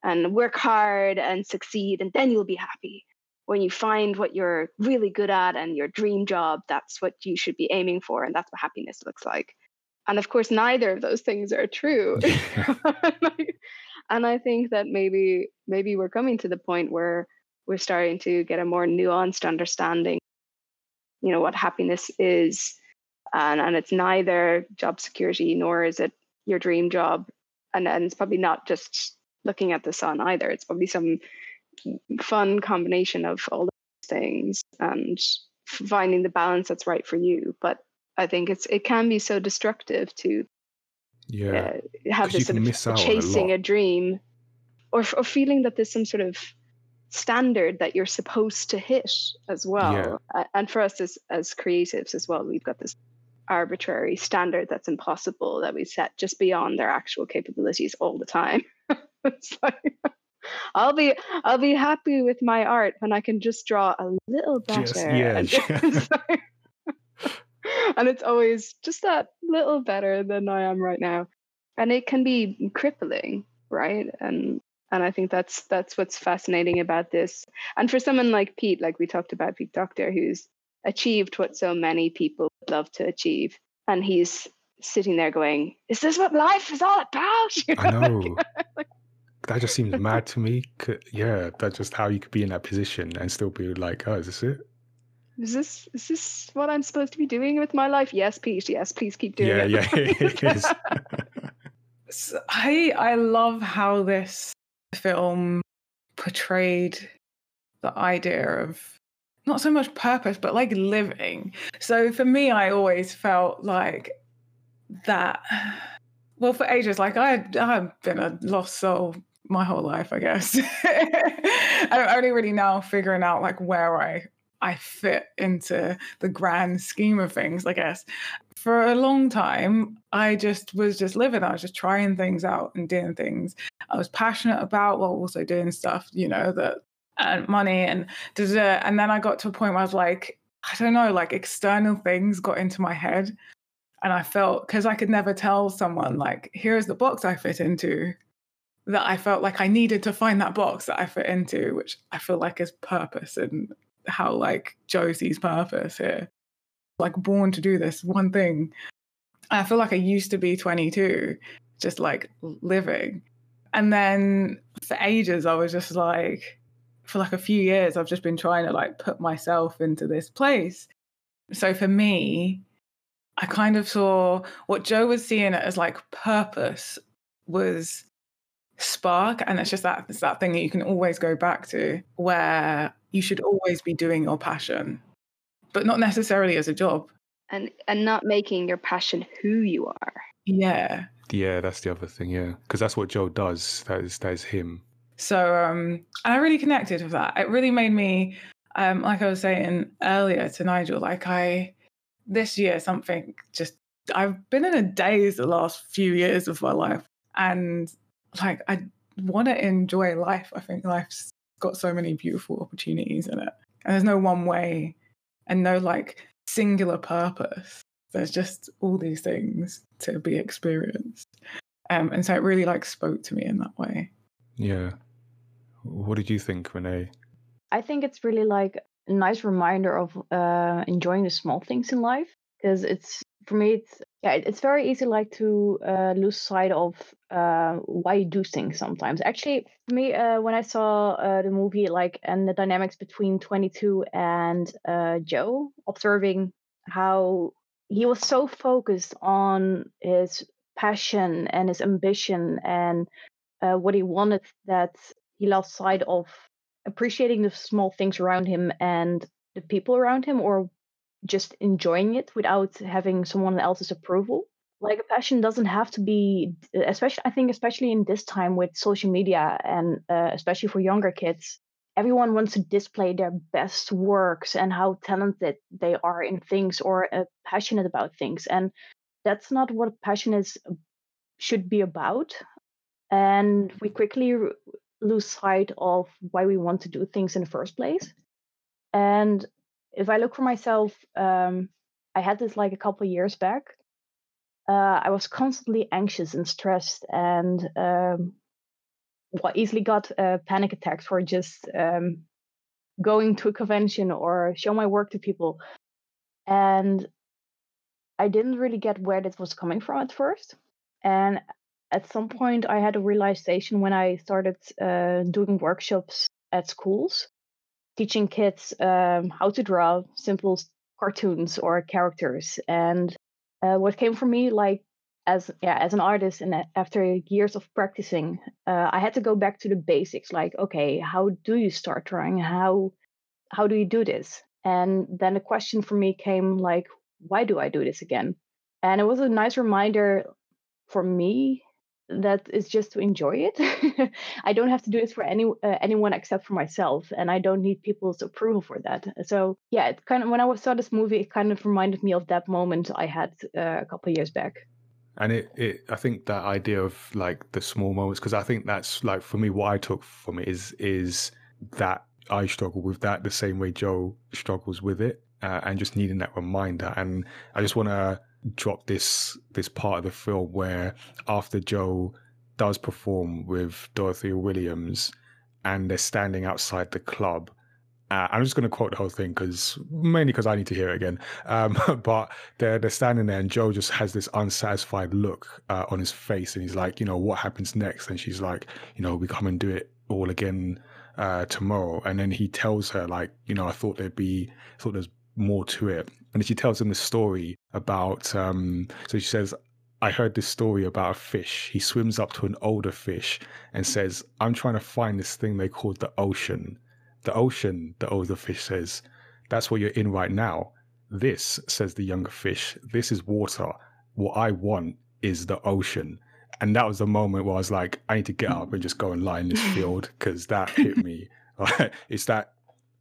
and work hard and succeed, and then you'll be happy. When you find what you're really good at and your dream job, that's what you should be aiming for, and that's what happiness looks like. And of course, neither of those things are true. and I think that maybe maybe we're coming to the point where we're starting to get a more nuanced understanding, you know, what happiness is and, and it's neither job security nor is it your dream job and, and it's probably not just looking at the sun either it's probably some fun combination of all those things and finding the balance that's right for you but i think it's it can be so destructive to yeah uh, have this sort of chasing a, a, dream or, or feeling that there's some sort of standard that you're supposed to hit as well yeah. and for us as as creatives as well we've got this arbitrary standard that's impossible that we set just beyond their actual capabilities all the time. it's like I'll be I'll be happy with my art when I can just draw a little better. Just, yeah, and, it's and it's always just that little better than I am right now. And it can be crippling, right? And and I think that's that's what's fascinating about this. And for someone like Pete, like we talked about Pete Docter, who's achieved what so many people would love to achieve. And he's sitting there going, Is this what life is all about? You know? I know. like, that just seems mad to me. Yeah, that's just how you could be in that position and still be like, oh, is this it? Is this is this what I'm supposed to be doing with my life? Yes, please. Yes, please keep doing yeah, it. Yeah, it is. so I I love how this film portrayed the idea of not so much purpose, but like living. So for me, I always felt like that. Well, for ages, like I, I've been a lost soul my whole life, I guess. I'm only really now figuring out like where I I fit into the grand scheme of things, I guess. For a long time, I just was just living. I was just trying things out and doing things I was passionate about while also doing stuff, you know, that and money and dessert. And then I got to a point where I was like, I don't know, like external things got into my head. And I felt because I could never tell someone, like, here's the box I fit into, that I felt like I needed to find that box that I fit into, which I feel like is purpose and how like Josie's purpose here. Like born to do this one thing. I feel like I used to be 22 just like living. And then for ages, I was just like, for like a few years, I've just been trying to like put myself into this place. So for me, I kind of saw what Joe was seeing it as like purpose was spark. And it's just that it's that thing that you can always go back to where you should always be doing your passion, but not necessarily as a job. And and not making your passion who you are. Yeah. Yeah, that's the other thing. Yeah, because that's what Joe does. That is that is him. So um, and I really connected with that. It really made me, um, like I was saying earlier to Nigel, like I this year something just I've been in a daze the last few years of my life, and like I want to enjoy life. I think life's got so many beautiful opportunities in it, and there's no one way, and no like singular purpose. There's just all these things to be experienced, um, and so it really like spoke to me in that way. Yeah. What did you think, Renee? I think it's really like a nice reminder of uh, enjoying the small things in life because it's for me it's yeah it's very easy like to uh, lose sight of uh, why you do things sometimes? Actually for me uh, when i saw uh, the movie like and the dynamics between 22 and uh, joe observing how he was so focused on his passion and his ambition and uh, what he wanted that he lost sight of appreciating the small things around him and the people around him or just enjoying it without having someone else's approval like a passion doesn't have to be especially i think especially in this time with social media and uh, especially for younger kids everyone wants to display their best works and how talented they are in things or uh, passionate about things and that's not what passion is should be about and we quickly lose sight of why we want to do things in the first place. And if I look for myself, um, I had this like a couple years back. Uh, I was constantly anxious and stressed, and um, well, easily got uh, panic attacks for just um, going to a convention or show my work to people. And I didn't really get where this was coming from at first. And at some point I had a realization when I started uh, doing workshops at schools, teaching kids um, how to draw simple cartoons or characters. And uh, what came for me, like as yeah, as an artist, and after years of practicing, uh, I had to go back to the basics. Like, okay, how do you start drawing? How how do you do this? And then the question for me came like, why do I do this again? And it was a nice reminder for me that is just to enjoy it. I don't have to do this for any uh, anyone except for myself, and I don't need people's approval for that. So yeah, it kind of when I saw this movie, it kind of reminded me of that moment I had uh, a couple years back. And it, it, I think that idea of like the small moments, because I think that's like for me, what I took from it is is that I struggle with that the same way Joe struggles with it, uh, and just needing that reminder. And I just want to drop this this part of the film where after Joe does perform with Dorothea Williams and they're standing outside the club. Uh, I'm just going to quote the whole thing because mainly because I need to hear it again. Um, but they're they're standing there and Joe just has this unsatisfied look uh, on his face and he's like, you know, what happens next? And she's like, you know, we come and do it all again uh, tomorrow. And then he tells her like, you know, I thought there'd be, I thought there's more to it. And she tells him the story about, um, so she says, I heard this story about a fish. He swims up to an older fish and says, I'm trying to find this thing they called the ocean. The ocean, the older fish says, that's what you're in right now. This, says the younger fish, this is water. What I want is the ocean. And that was the moment where I was like, I need to get up and just go and lie in this field because that hit me. it's that,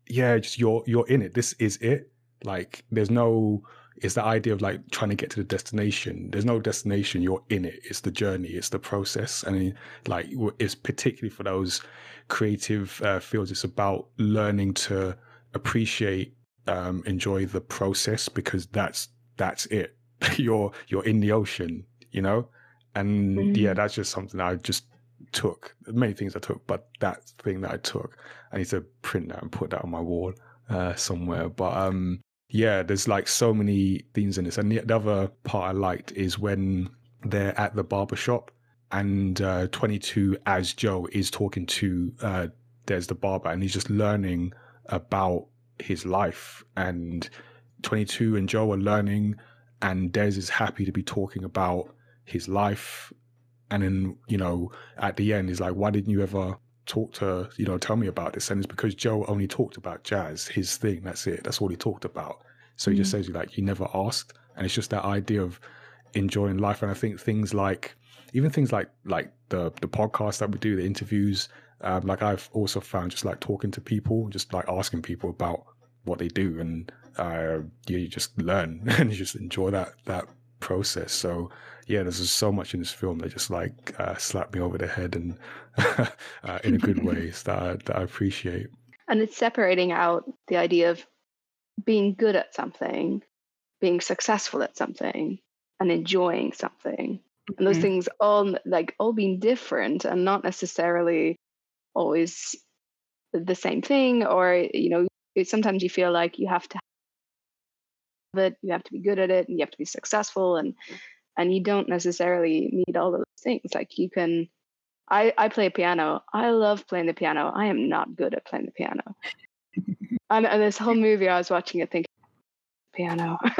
yeah, just you're you're in it. This is it. Like there's no it's the idea of like trying to get to the destination. There's no destination, you're in it. It's the journey, it's the process. And like it's particularly for those creative uh, fields, it's about learning to appreciate, um, enjoy the process because that's that's it. you're you're in the ocean, you know? And mm-hmm. yeah, that's just something I just took. Many things I took, but that thing that I took, I need to print that and put that on my wall uh, somewhere. But um, yeah, there's like so many themes in this. And the, the other part I liked is when they're at the barber shop and uh, 22 as Joe is talking to uh, Dez the barber, and he's just learning about his life. And 22 and Joe are learning, and Dez is happy to be talking about his life. And then, you know, at the end, he's like, why didn't you ever talk to, you know, tell me about this? And it's because Joe only talked about jazz, his thing. That's it. That's all he talked about. So he just Mm. says, like, he never asked. And it's just that idea of enjoying life. And I think things like, even things like like the the podcast that we do, the interviews, um, like I've also found just like talking to people, just like asking people about what they do, and uh, you, you just learn and you just enjoy that that process. So yeah, there's just so much in this film that just like uh, slapped me over the head and uh, in a good ways that I, that I appreciate. and it's separating out the idea of being good at something being successful at something and enjoying something and those Mhm. things all like all being different and not necessarily always the same thing or you know it, sometimes you feel like you have to have it you have to be good at it and you have to be successful and and you don't necessarily need all of those things like you can i i play piano. I love playing the piano. I am not good at playing the piano. And, and this whole movie i was watching it thinking piano.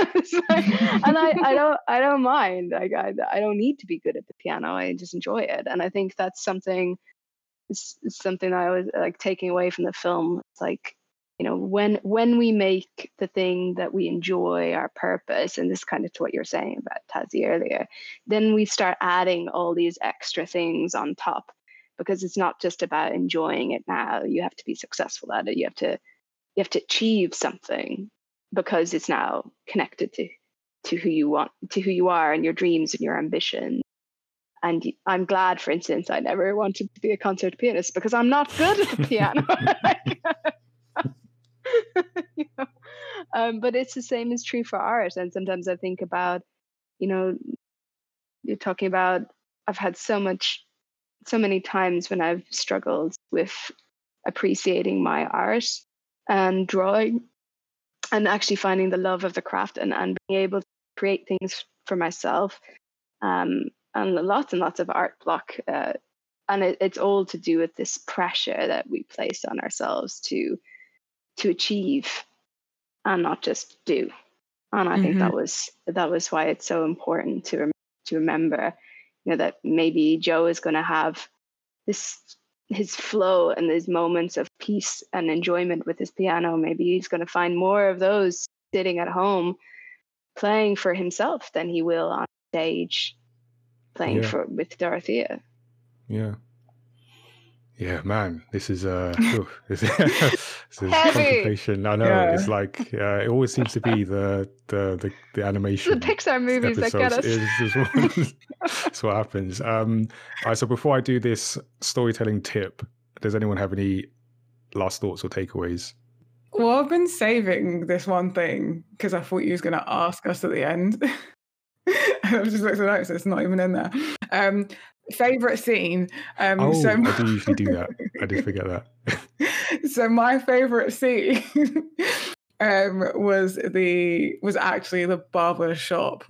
Like- and I, I don't i don't mind. Like I, I don't need to be good at the piano. I just enjoy it. And i think that's something it's, it's something i was like taking away from the film. It's like you know when when we make the thing that we enjoy our purpose and this is kind of to what you're saying about tazi earlier then we start adding all these extra things on top because it's not just about enjoying it now. You have to be successful at it. You have to you have to achieve something because it's now connected to to who you want to who you are and your dreams and your ambition and I'm glad for instance i never wanted to be a concert pianist because i'm not good at the piano Know? um, but it's the same is true for art and sometimes i think about you know you're talking about i've had so much so many times when i've struggled with appreciating my art and drawing and actually finding the love of the craft and, and being able to create things for myself um, and lots and lots of art block uh, and it, it's all to do with this pressure that we place on ourselves to to achieve and not just do and i think that was that was why it's so important to rem- to remember you know that maybe joe is going to have this his flow and his moments of peace and enjoyment with his piano maybe he's going to find more of those sitting at home playing for himself than he will on stage playing Yeah. for with dorothea Yeah. Yeah, man, this is uh, ooh, this, this is Heavy. contemplation. I know Yeah. it's like uh, it always seems to be the the the, the the pixar movies that get us what, it's what happens. Um, all right, so before I do this storytelling tip, does anyone have any last thoughts or takeaways? Well, I've been saving this one thing because I thought you was going to ask us at the end. I've just looked at the notes; it's not even in there. Um, favorite scene. Um, Oh, so I do usually do that. I did forget that. so my favorite scene um, was the was actually the barber shop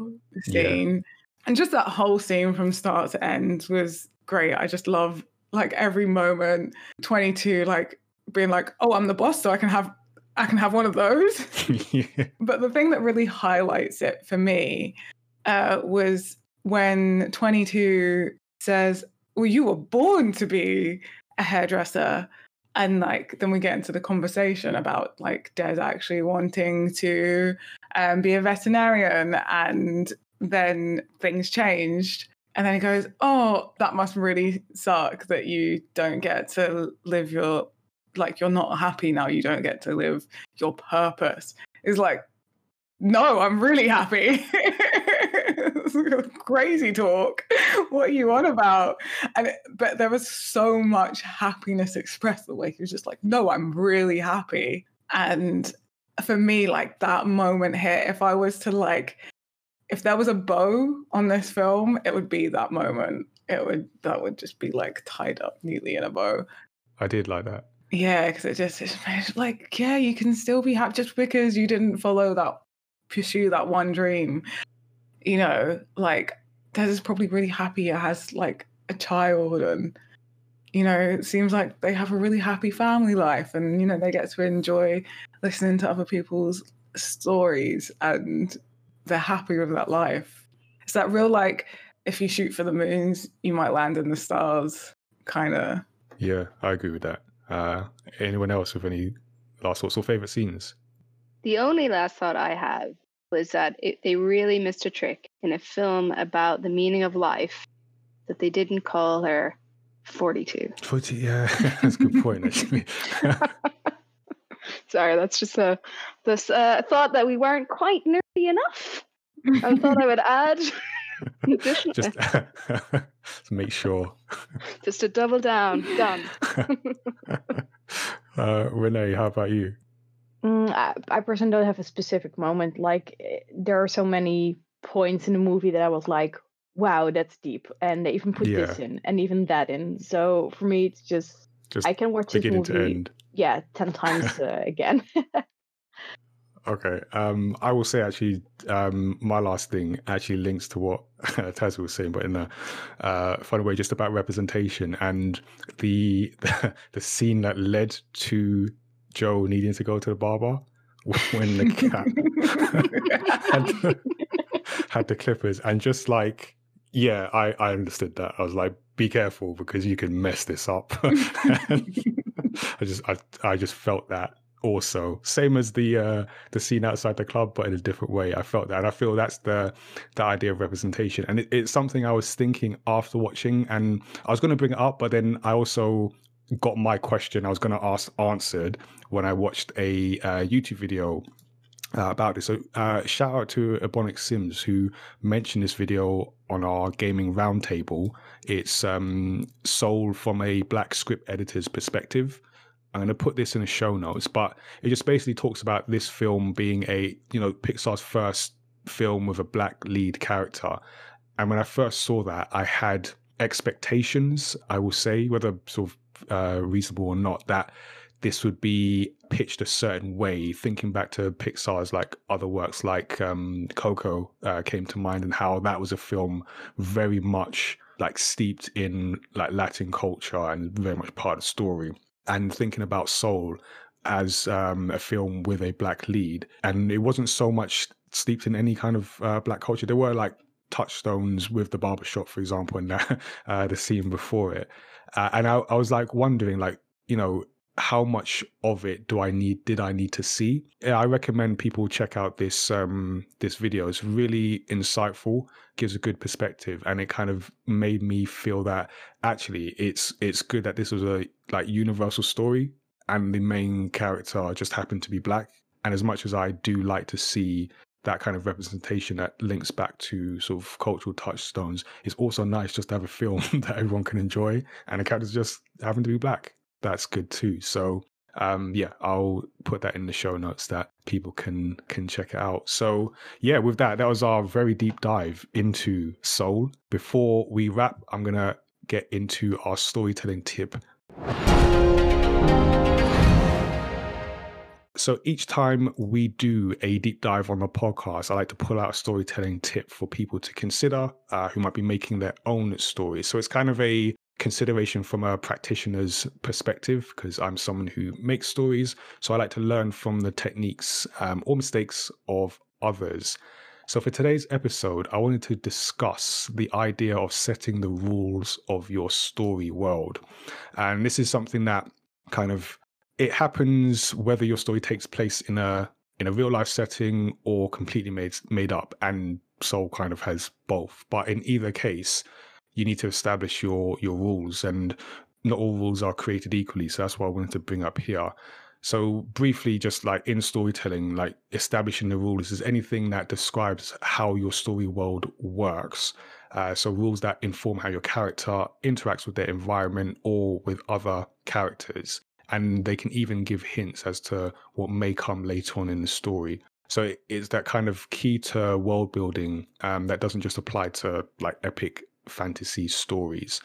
Yeah. scene, and just that whole scene from start to end was great. I just love like every moment. Twenty two, like being like, "Oh, I'm the boss, so I can have I can have one of those." yeah. But the thing that really highlights it for me uh, was when 22 says, Well, you were born to be a hairdresser. And like, then we get into the conversation about like Dez actually wanting to um, be a veterinarian. And then things changed. And then he goes, Oh, that must really suck that you don't get to live your, like, you're not happy now. You don't get to live your purpose. It's like, no, I'm really happy. Crazy talk. What are you on about? And it- but there was so much happiness expressed the way he was just like, no, I'm really happy. And for me, like that moment here, if I was to like, if there was a bow on this film, it would be that moment. It would that would just be like tied up neatly in a bow. I did like that. Yeah, because it just it's like, yeah, you can still be happy just because you didn't follow that, pursue that one dream. You know, like Dez is probably really happy it has like a child and you know, it seems like they have a really happy family life and, you know, they get to enjoy listening to other people's stories and they're happy with that life. It's that real, like, if you shoot for the moons, you might land in the stars kind of. Yeah, I agree with that. Uh, anyone else with any last thoughts or favorite scenes? The only last thought I have was that it, they really missed a trick in a film about the meaning of life that they didn't call her 42. 40, yeah, that's a good point, actually. Sorry, that's just a this uh, thought that we weren't quite nerdy enough. I thought I would add. just to make sure. Just to double down. Done. uh, Renee, how about you? Mm, I, I personally don't have a specific moment. Like, eh, there are so many points in the movie that I was like, wow, that's deep. And they even put Yeah. this in and even that in. So for me, it's just, Just I can watch this movie, end. yeah, 10 times uh, again. Okay. Um, I will say actually, um, my last thing actually links to what Taz was saying, but in a uh, funny way, just about representation and the the scene that led to Joe needing to go to the barber when the cat had, the, had the clippers, and just like, yeah, I I understood that. I was like, be careful because you can mess this up. I just I I just felt that also. Same as the uh the scene outside the club but in a different way. I felt that. And i feel that's the the idea of representation. And it, it's something i was thinking after watching and i was going to bring it up but then i also got my question i was going to ask answered when i watched a uh, youtube video uh, about this. So, uh, shout out to Ebonic Sims who mentioned this video on our gaming roundtable. It's um, sold from a black script editor's perspective. I'm going to put this in the show notes, but it just basically talks about this film being a, you know, Pixar's first film with a black lead character. And when I first saw that, I had expectations, I will say, whether sort of uh, reasonable or not, that this would be pitched a certain way. Thinking back to Pixar's like other works, like um, Coco, uh, came to mind, and how that was a film very much like steeped in like Latin culture and very much part of the story. And thinking about Soul as um, a film with a black lead, and it wasn't so much steeped in any kind of uh, black culture. There were like touchstones with the barbershop, for example, and uh, the scene before it. Uh, and I, I was like wondering, like, you know, how much of it do I need did I need to see? I recommend people check out this um this video. It's really insightful, gives a good perspective, and it kind of made me feel that actually it's it's good that this was a like universal story and the main character just happened to be black. And as much as I do like to see that kind of representation that links back to sort of cultural touchstones, it's also nice just to have a film that everyone can enjoy and the characters just happen to be black that's good too. So um, yeah, I'll put that in the show notes that people can can check it out. So yeah, with that, that was our very deep dive into Soul. Before we wrap, I'm gonna get into our storytelling tip. So each time we do a deep dive on the podcast, I like to pull out a storytelling tip for people to consider uh, who might be making their own stories. So it's kind of a consideration from a practitioner's perspective because I'm someone who makes stories. So I like to learn from the techniques um, or mistakes of others. So for today's episode, I wanted to discuss the idea of setting the rules of your story world. And this is something that kind of it happens whether your story takes place in a in a real life setting or completely made made up and soul kind of has both. But in either case you need to establish your your rules and not all rules are created equally. So that's what i wanted to bring up here. So briefly just like in storytelling like establishing the rules is anything that describes how your story world works. Uh, so rules that inform how your character interacts with their environment or with other characters and they can even give hints as to what may come later on in the story so it's that kind of key to world building um, that doesn't just apply to like epic fantasy stories.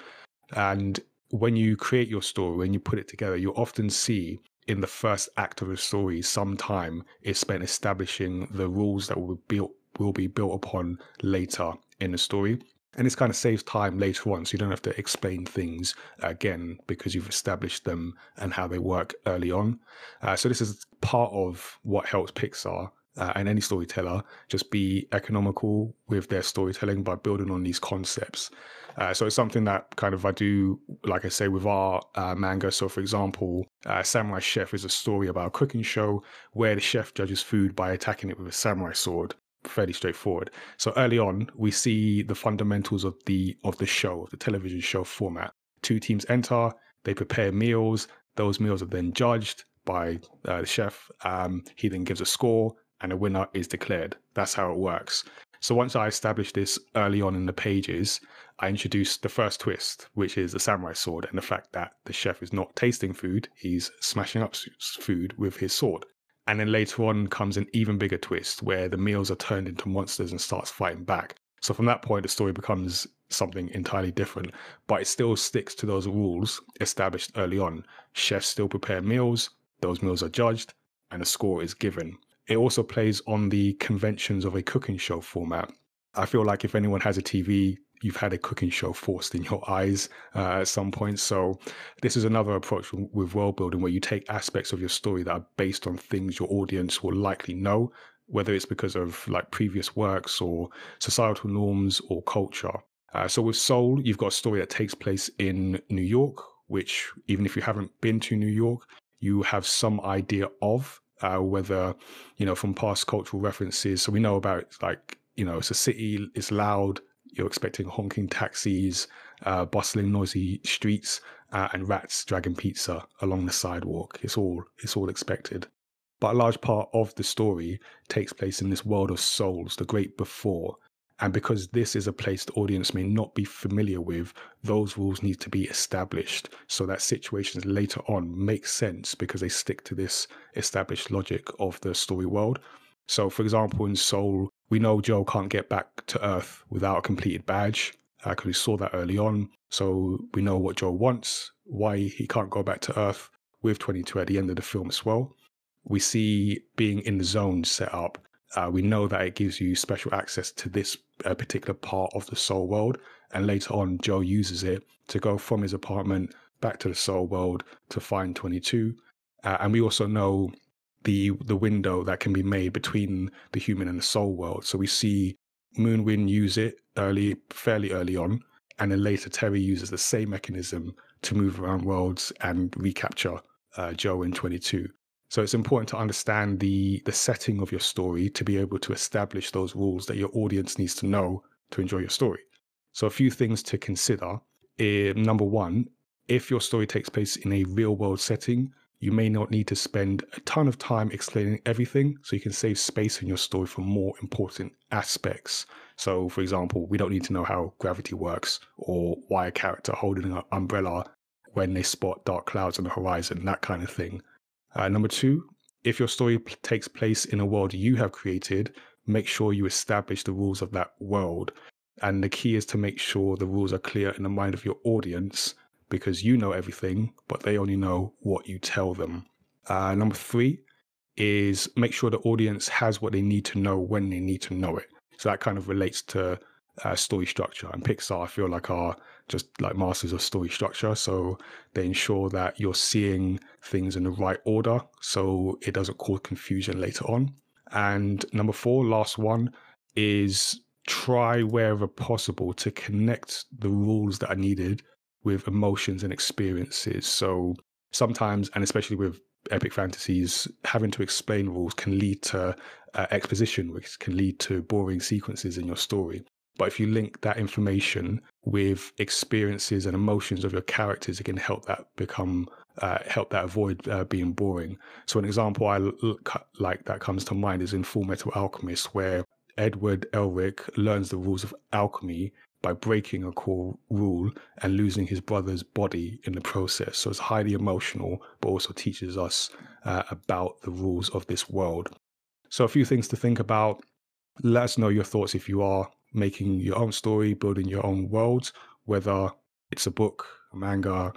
And when you create your story, when you put it together, you often see in the first act of a story, some time is spent establishing the rules that will be built will be built upon later in the story. And this kind of saves time later on, so you don't have to explain things again because you've established them and how they work early on. Uh, so this is part of what helps Pixar uh, and any storyteller just be economical with their storytelling by building on these concepts. Uh, so it's something that kind of I do, like I say, with our uh, manga. So, for example, uh, Samurai Chef is a story about a cooking show where the chef judges food by attacking it with a samurai sword. Fairly straightforward. So early on, we see the fundamentals of the of the show, of the television show format. Two teams enter, they prepare meals. Those meals are then judged by uh, the chef. Um, he then gives a score, and a winner is declared. That's how it works. So once I established this early on in the pages, I introduced the first twist, which is the samurai sword and the fact that the chef is not tasting food, he's smashing up food with his sword. And then later on comes an even bigger twist where the meals are turned into monsters and starts fighting back. So from that point, the story becomes something entirely different, but it still sticks to those rules established early on. Chefs still prepare meals, those meals are judged, and a score is given. It also plays on the conventions of a cooking show format. I feel like if anyone has a TV, you've had a cooking show forced in your eyes uh, at some point. So this is another approach with world building where you take aspects of your story that are based on things your audience will likely know, whether it's because of like previous works or societal norms or culture. Uh, so with Soul, you've got a story that takes place in New York, which even if you haven't been to New York, you have some idea of uh, whether you know from past cultural references. So we know about like you know it's a city, it's loud. You're expecting honking taxis, uh, bustling, noisy streets, uh, and rats dragging pizza along the sidewalk. It's all it's all expected. But a large part of the story takes place in this world of souls, the great before, and because this is a place the audience may not be familiar with, those rules need to be established so that situations later on make sense because they stick to this established logic of the story world. So, for example, in Soul, we know Joe can't get back to Earth without a completed badge because uh, we saw that early on. So, we know what Joe wants, why he can't go back to Earth with 22 at the end of the film as well. We see being in the zone set up uh, we know that it gives you special access to this uh, particular part of the soul world. And later on, Joe uses it to go from his apartment back to the soul world to find 22. Uh, and we also know the the window that can be made between the human and the soul world. So we see Moonwind use it early, fairly early on, and then later Terry uses the same mechanism to move around worlds and recapture uh, Joe in 22. So it's important to understand the the setting of your story to be able to establish those rules that your audience needs to know to enjoy your story. So a few things to consider. Uh, number one, if your story takes place in a real world setting, you may not need to spend a ton of time explaining everything, so you can save space in your story for more important aspects. So, for example, we don't need to know how gravity works or why a character holding an umbrella when they spot dark clouds on the horizon, that kind of thing. Uh, number two, if your story p- takes place in a world you have created, make sure you establish the rules of that world. And the key is to make sure the rules are clear in the mind of your audience because you know everything, but they only know what you tell them. Uh, number three is make sure the audience has what they need to know when they need to know it. So that kind of relates to uh, story structure. And Pixar, I feel like, are just like masters of story structure. So they ensure that you're seeing things in the right order so it doesn't cause confusion later on. And number four, last one, is try wherever possible to connect the rules that are needed with emotions and experiences. So sometimes, and especially with epic fantasies, having to explain rules can lead to uh, exposition, which can lead to boring sequences in your story. But if you link that information with experiences and emotions of your characters, it can help that become uh, help that avoid uh, being boring. So an example I look like that comes to mind is in Full Metal Alchemist, where Edward Elric learns the rules of alchemy by breaking a core rule and losing his brother's body in the process. So it's highly emotional, but also teaches us uh, about the rules of this world. So a few things to think about. Let us know your thoughts if you are making your own story, building your own world, whether it's a book, a manga,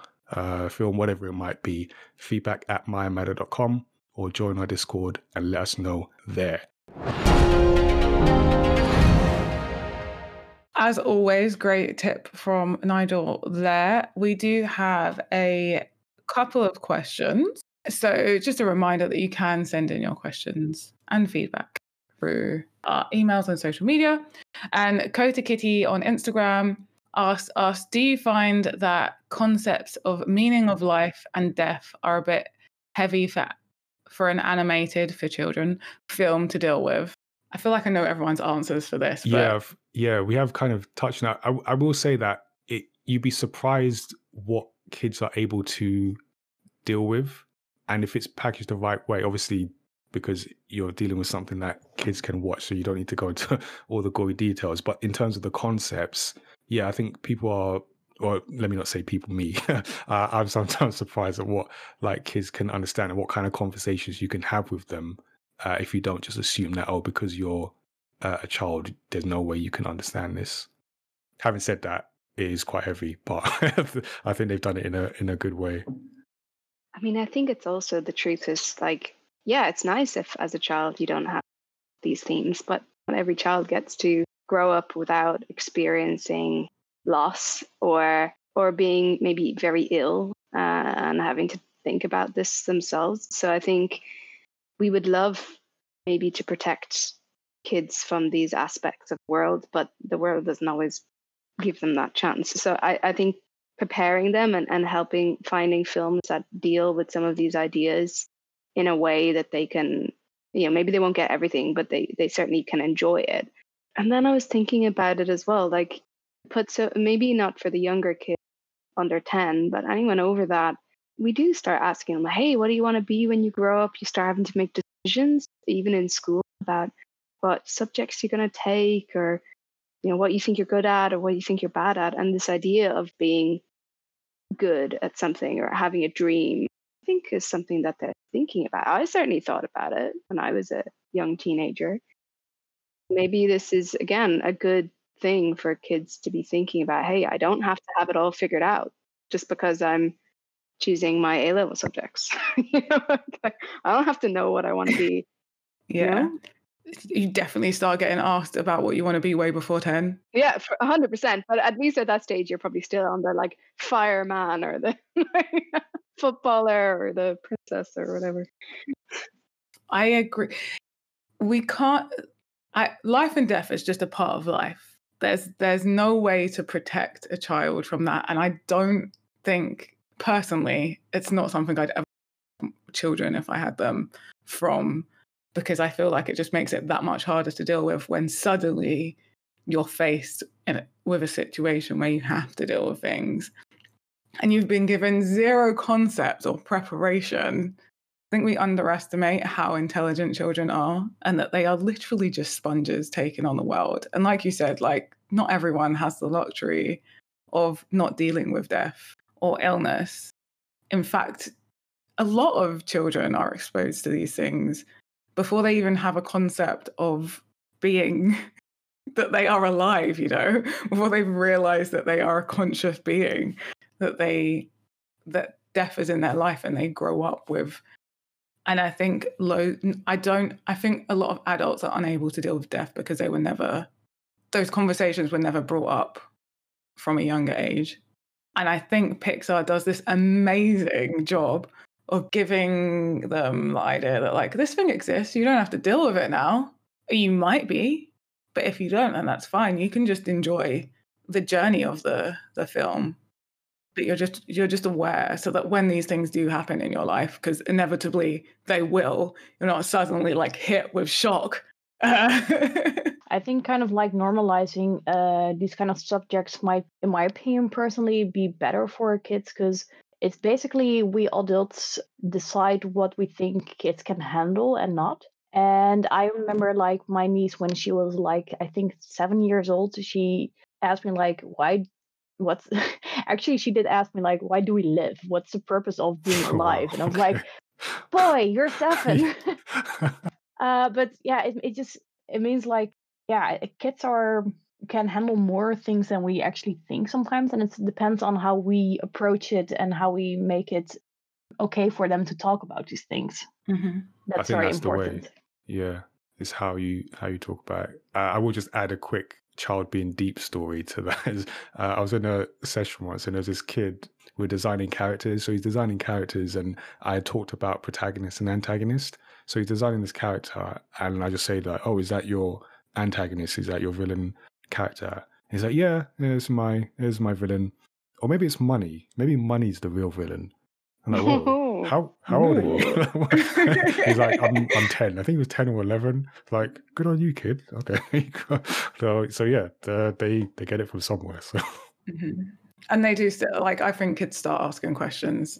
film, whatever it might be. Feedback at mayamatter.com or join our Discord and let us know there. As always, great tip from Nigel there. We do have a couple of questions. So, just a reminder that you can send in your questions and feedback through our emails and social media. And Kota Kitty on Instagram asks us Do you find that concepts of meaning of life and death are a bit heavy for, for an animated for children film to deal with? I feel like I know everyone's answers for this. Yeah, yeah, we have kind of touched on. I, I will say that it, you'd be surprised what kids are able to deal with, and if it's packaged the right way. Obviously, because you're dealing with something that kids can watch, so you don't need to go into all the gory details. But in terms of the concepts, yeah, I think people are, or let me not say people, me. uh, I'm sometimes surprised at what like kids can understand and what kind of conversations you can have with them uh, if you don't just assume that oh, because you're uh, a child, there's no way you can understand this. Having said that, it is quite heavy, but I think they've done it in a in a good way. I mean, I think it's also the truth is like yeah, it's nice if as a child you don't have these themes, but not every child gets to grow up without experiencing loss or or being maybe very ill uh, and having to think about this themselves. So I think we would love maybe to protect kids from these aspects of the world, but the world doesn't always give them that chance. So I, I think preparing them and, and helping finding films that deal with some of these ideas in a way that they can you know maybe they won't get everything but they they certainly can enjoy it and then i was thinking about it as well like put so maybe not for the younger kids under 10 but anyone over that we do start asking them hey what do you want to be when you grow up you start having to make decisions even in school about what subjects you're going to take or you know what you think you're good at or what you think you're bad at and this idea of being good at something or having a dream I think is something that they're thinking about. I certainly thought about it when I was a young teenager. Maybe this is, again, a good thing for kids to be thinking about hey, I don't have to have it all figured out just because I'm choosing my A level subjects. you know, I don't have to know what I want to be. yeah. You know? you definitely start getting asked about what you want to be way before 10 yeah for 100% but at least at that stage you're probably still on the like fireman or the footballer or the princess or whatever i agree we can't I, life and death is just a part of life there's there's no way to protect a child from that and i don't think personally it's not something i'd ever children if i had them from because I feel like it just makes it that much harder to deal with when suddenly you're faced a, with a situation where you have to deal with things and you've been given zero concept or preparation. I think we underestimate how intelligent children are and that they are literally just sponges taking on the world. And like you said, like not everyone has the luxury of not dealing with death or illness. In fact, a lot of children are exposed to these things before they even have a concept of being that they are alive, you know, before they realize that they are a conscious being, that they that death is in their life and they grow up with. And I think low I don't I think a lot of adults are unable to deal with death because they were never those conversations were never brought up from a younger age. And I think Pixar does this amazing job of giving them the idea that like this thing exists, you don't have to deal with it now. You might be, but if you don't, then that's fine. You can just enjoy the journey of the the film. But you're just you're just aware so that when these things do happen in your life, because inevitably they will, you're not suddenly like hit with shock. I think kind of like normalizing uh, these kind of subjects might, in my opinion, personally, be better for kids because it's basically we adults decide what we think kids can handle and not. And I remember like my niece when she was like I think seven years old, she asked me like, why what's actually she did ask me like why do we live? What's the purpose of being alive? And i was like boy you're seven uh, but yeah it, it just it means like yeah kids are can handle more things than we actually think sometimes and it depends on how we approach it and how we make it okay for them to talk about these things mm-hmm. that's very that's important yeah it's how you how you talk about it uh, i will just add a quick child being deep story to that. uh, I was in a session once and there was this kid we are designing characters. So he's designing characters and I had talked about protagonist and antagonist. So he's designing this character and I just say like, oh, is that your antagonist? Is that your villain character? He's like, yeah, here's my here's my villain. Or maybe it's money. Maybe money's the real villain. And I'm like, whoa, how how old are you? He's like, I'm I'm ten. I think he was ten or eleven. Like, good on you, kid. Okay. so so yeah, they they get it from somewhere. So. Mm-hmm. And they do still like I think kids start asking questions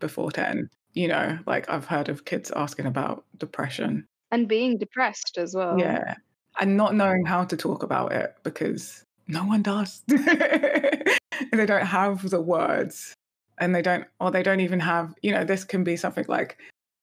before ten. You know, like I've heard of kids asking about depression and being depressed as well. Yeah, and not knowing how to talk about it because no one does. they don't have the words and they don't or they don't even have you know this can be something like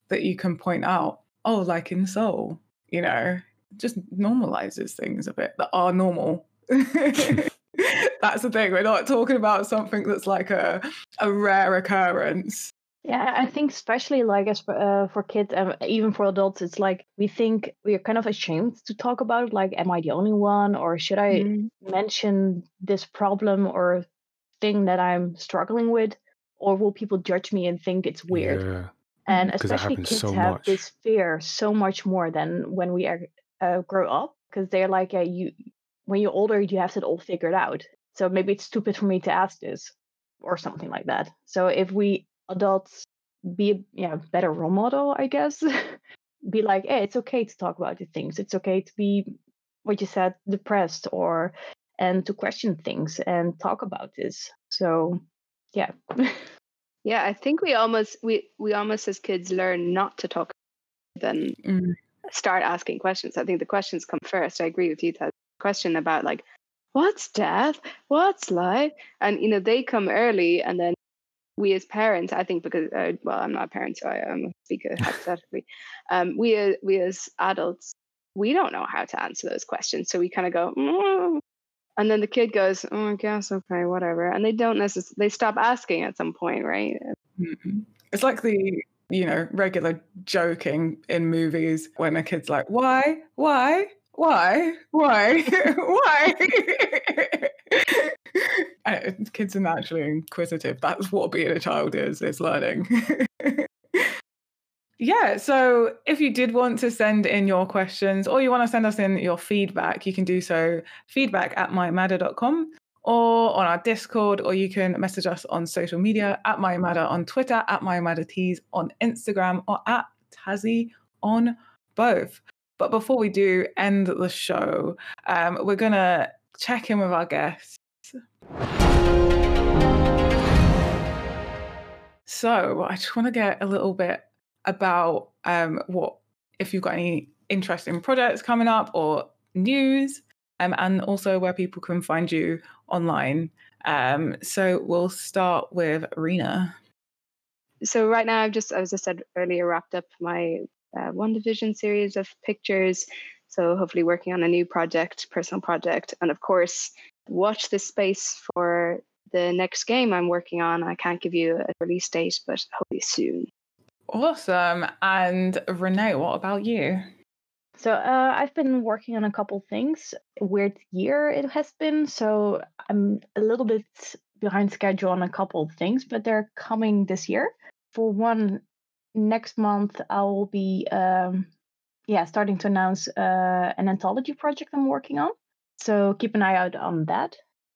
that you can point out oh like in soul you know just normalizes things a bit that are normal that's the thing we're not talking about something that's like a a rare occurrence yeah i think especially like as for, uh, for kids and even for adults it's like we think we are kind of ashamed to talk about like am i the only one or should i mm. mention this problem or thing that i'm struggling with or will people judge me and think it's weird? Yeah. And especially kids so have much. this fear so much more than when we are, uh, grow up because they're like, uh, you when you're older, you have it all figured out. So maybe it's stupid for me to ask this or something like that. So if we adults be a yeah, better role model, I guess, be like, hey, it's okay to talk about the things. It's okay to be what you said, depressed or and to question things and talk about this. So yeah yeah i think we almost we we almost as kids learn not to talk then mm. start asking questions i think the questions come first i agree with you that question about like what's death what's life and you know they come early and then we as parents i think because uh, well i'm not a parent so I, am a speaker hypothetically um, we, uh, we as adults we don't know how to answer those questions so we kind of go mm, and then the kid goes oh i guess okay whatever. And they don't necessarily they stop asking at some point right? Mm-hmm. it's like the you know regular joking in movies when a kid's like why? Why? Why? Why? Why kids are naturally inquisitive that's what being a child is is learning yeah, so if you did want to send in your questions or you want to send us in your feedback, you can do so feedback at mymadder.com or on our Discord, or you can message us on social media at mymadder on Twitter, at mymaddertees on Instagram, or at Tazzy on both. But before we do end the show, um, we're going to check in with our guests. So I just want to get a little bit about um, what if you've got any interesting projects coming up or news, um, and also where people can find you online. Um, so we'll start with Rena. So right now, I've just, as I said earlier, wrapped up my uh, division series of pictures. So hopefully working on a new project, personal project, and of course, watch this space for the next game I'm working on. I can't give you a release date, but hopefully soon. Awesome. And Renee, what about you? So uh, I've been working on a couple things. Weird year it has been, so I'm a little bit behind schedule on a couple things, but they're coming this year. For one, next month I will be, um, yeah, starting to announce uh, an anthology project I'm working on. So keep an eye out on that,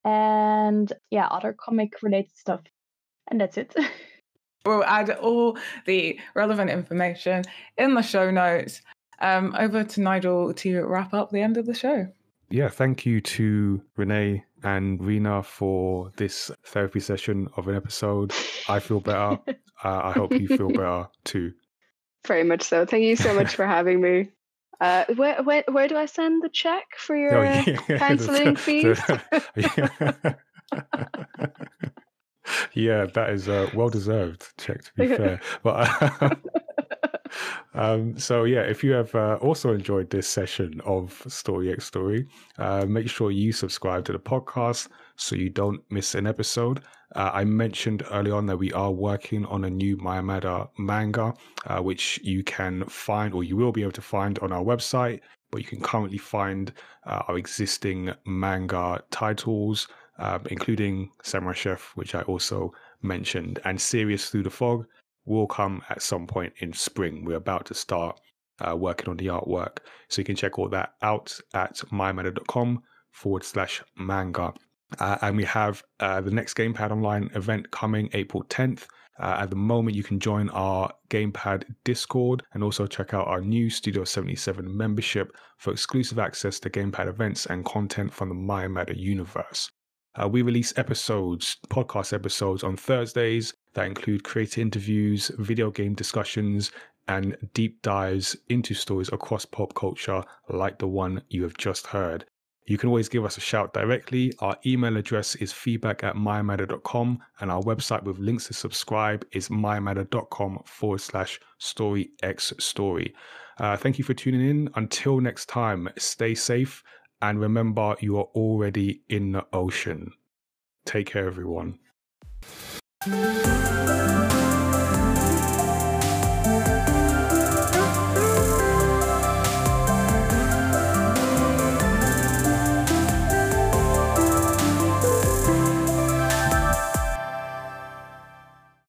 and yeah, other comic related stuff, and that's it. We'll add all the relevant information in the show notes. Um, over to Nigel to wrap up the end of the show. Yeah, thank you to Renee and Rena for this therapy session of an episode. I feel better. uh, I hope you feel better too. Very much so. Thank you so much for having me. Uh, where, where where do I send the check for your oh, yeah, counselling fees? yeah, that is a well deserved check to be fair. But um, so yeah, if you have uh, also enjoyed this session of Story X Story, uh, make sure you subscribe to the podcast so you don't miss an episode. Uh, I mentioned early on that we are working on a new Mayamada manga, uh, which you can find or you will be able to find on our website but you can currently find uh, our existing manga titles, uh, including Samurai Chef, which I also mentioned, and Serious Through the Fog will come at some point in spring. We're about to start uh, working on the artwork. So you can check all that out at mymeta.com forward slash manga. Uh, and we have uh, the next Gamepad Online event coming April 10th. Uh, at the moment, you can join our Gamepad Discord and also check out our new Studio 77 membership for exclusive access to Gamepad events and content from the MyMeta universe. Uh, we release episodes, podcast episodes on Thursdays that include creator interviews, video game discussions, and deep dives into stories across pop culture like the one you have just heard. You can always give us a shout directly. Our email address is feedback at mymeta.com and our website with links to subscribe is mymeta.com forward slash story x story. Uh, thank you for tuning in. Until next time, stay safe and remember you are already in the ocean. Take care, everyone.